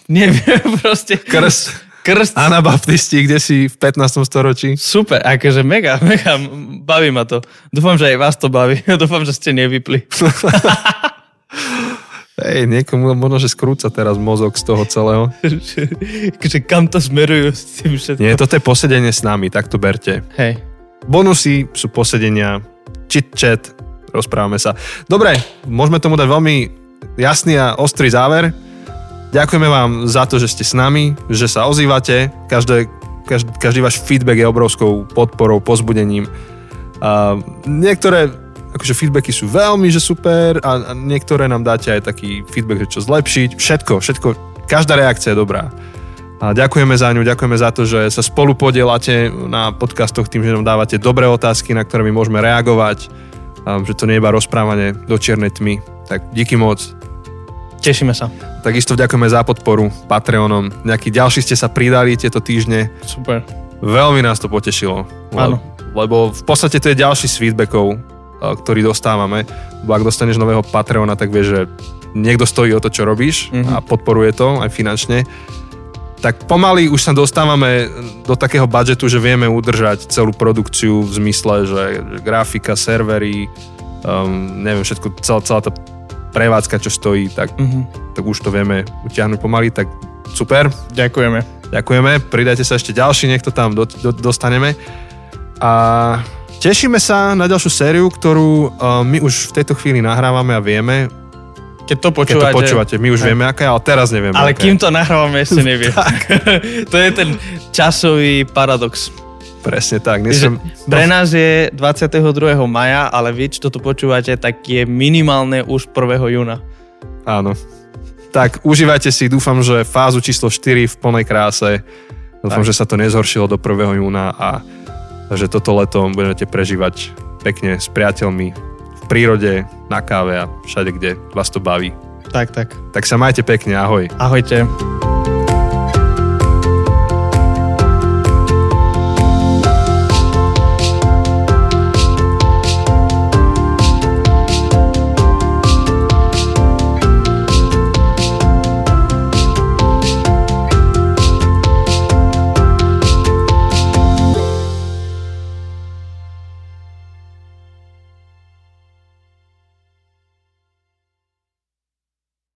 neviem, proste... Krst. Krst. Anabaptisti, kde si v 15. storočí. Super, akože mega, mega, baví ma to. Dúfam, že aj vás to baví. Dúfam, že ste nevypli. Hej, niekomu možno, že skrúca teraz mozog z toho celého. že kam to smerujú s tým všetko. Nie, toto je posedenie s nami, tak to berte. Hej. Bonusy sú posedenia, chit-chat, rozprávame sa. Dobre, môžeme tomu dať veľmi jasný a ostrý záver. Ďakujeme vám za to, že ste s nami, že sa ozývate. Každé, každý, každý váš feedback je obrovskou podporou, pozbudením. A niektoré akože feedbacky sú veľmi, že super a, a niektoré nám dáte aj taký feedback, že čo zlepšiť. Všetko, všetko, každá reakcia je dobrá. A ďakujeme za ňu, ďakujeme za to, že sa spolu podielate na podcastoch tým, že nám dávate dobré otázky, na ktoré my môžeme reagovať, že to nie je iba rozprávanie do čiernej tmy. Tak díky moc. Tešíme sa. Takisto ďakujeme za podporu Patreonom. Nejakí ďalší ste sa pridali tieto týždne. Super. Veľmi nás to potešilo. Áno. Lebo v podstate to je ďalší z feedbackov, ktorý dostávame. Bo ak dostaneš nového Patreona, tak vieš, že niekto stojí o to, čo robíš mm-hmm. a podporuje to aj finančne. Tak pomaly už sa dostávame do takého budžetu, že vieme udržať celú produkciu v zmysle, že, že grafika, servery, um, neviem, všetko, celá, celá tá prevádzka, čo stojí, tak, mm-hmm. tak už to vieme utiahnuť pomaly, tak super. Ďakujeme. Ďakujeme, pridajte sa ešte ďalší, nech to tam do, do, dostaneme. A Tešíme sa na ďalšiu sériu, ktorú uh, my už v tejto chvíli nahrávame a vieme. Keď to počúvate. Keď to počúvate, my už aj. vieme, aké, ale teraz nevieme. Ale aké. kým to nahrávame, ešte nevie. to je ten časový paradox. Presne tak. Nesem... Pre nás je 22. maja, ale vy, čo toto počúvate, tak je minimálne už 1. júna. Áno. Tak užívajte si, dúfam, že fázu číslo 4 v plnej kráse. Dúfam, tak. že sa to nezhoršilo do 1. júna a Takže toto leto budete prežívať pekne s priateľmi v prírode, na káve a všade, kde vás to baví. Tak, tak. Tak sa majte pekne, ahoj. Ahojte.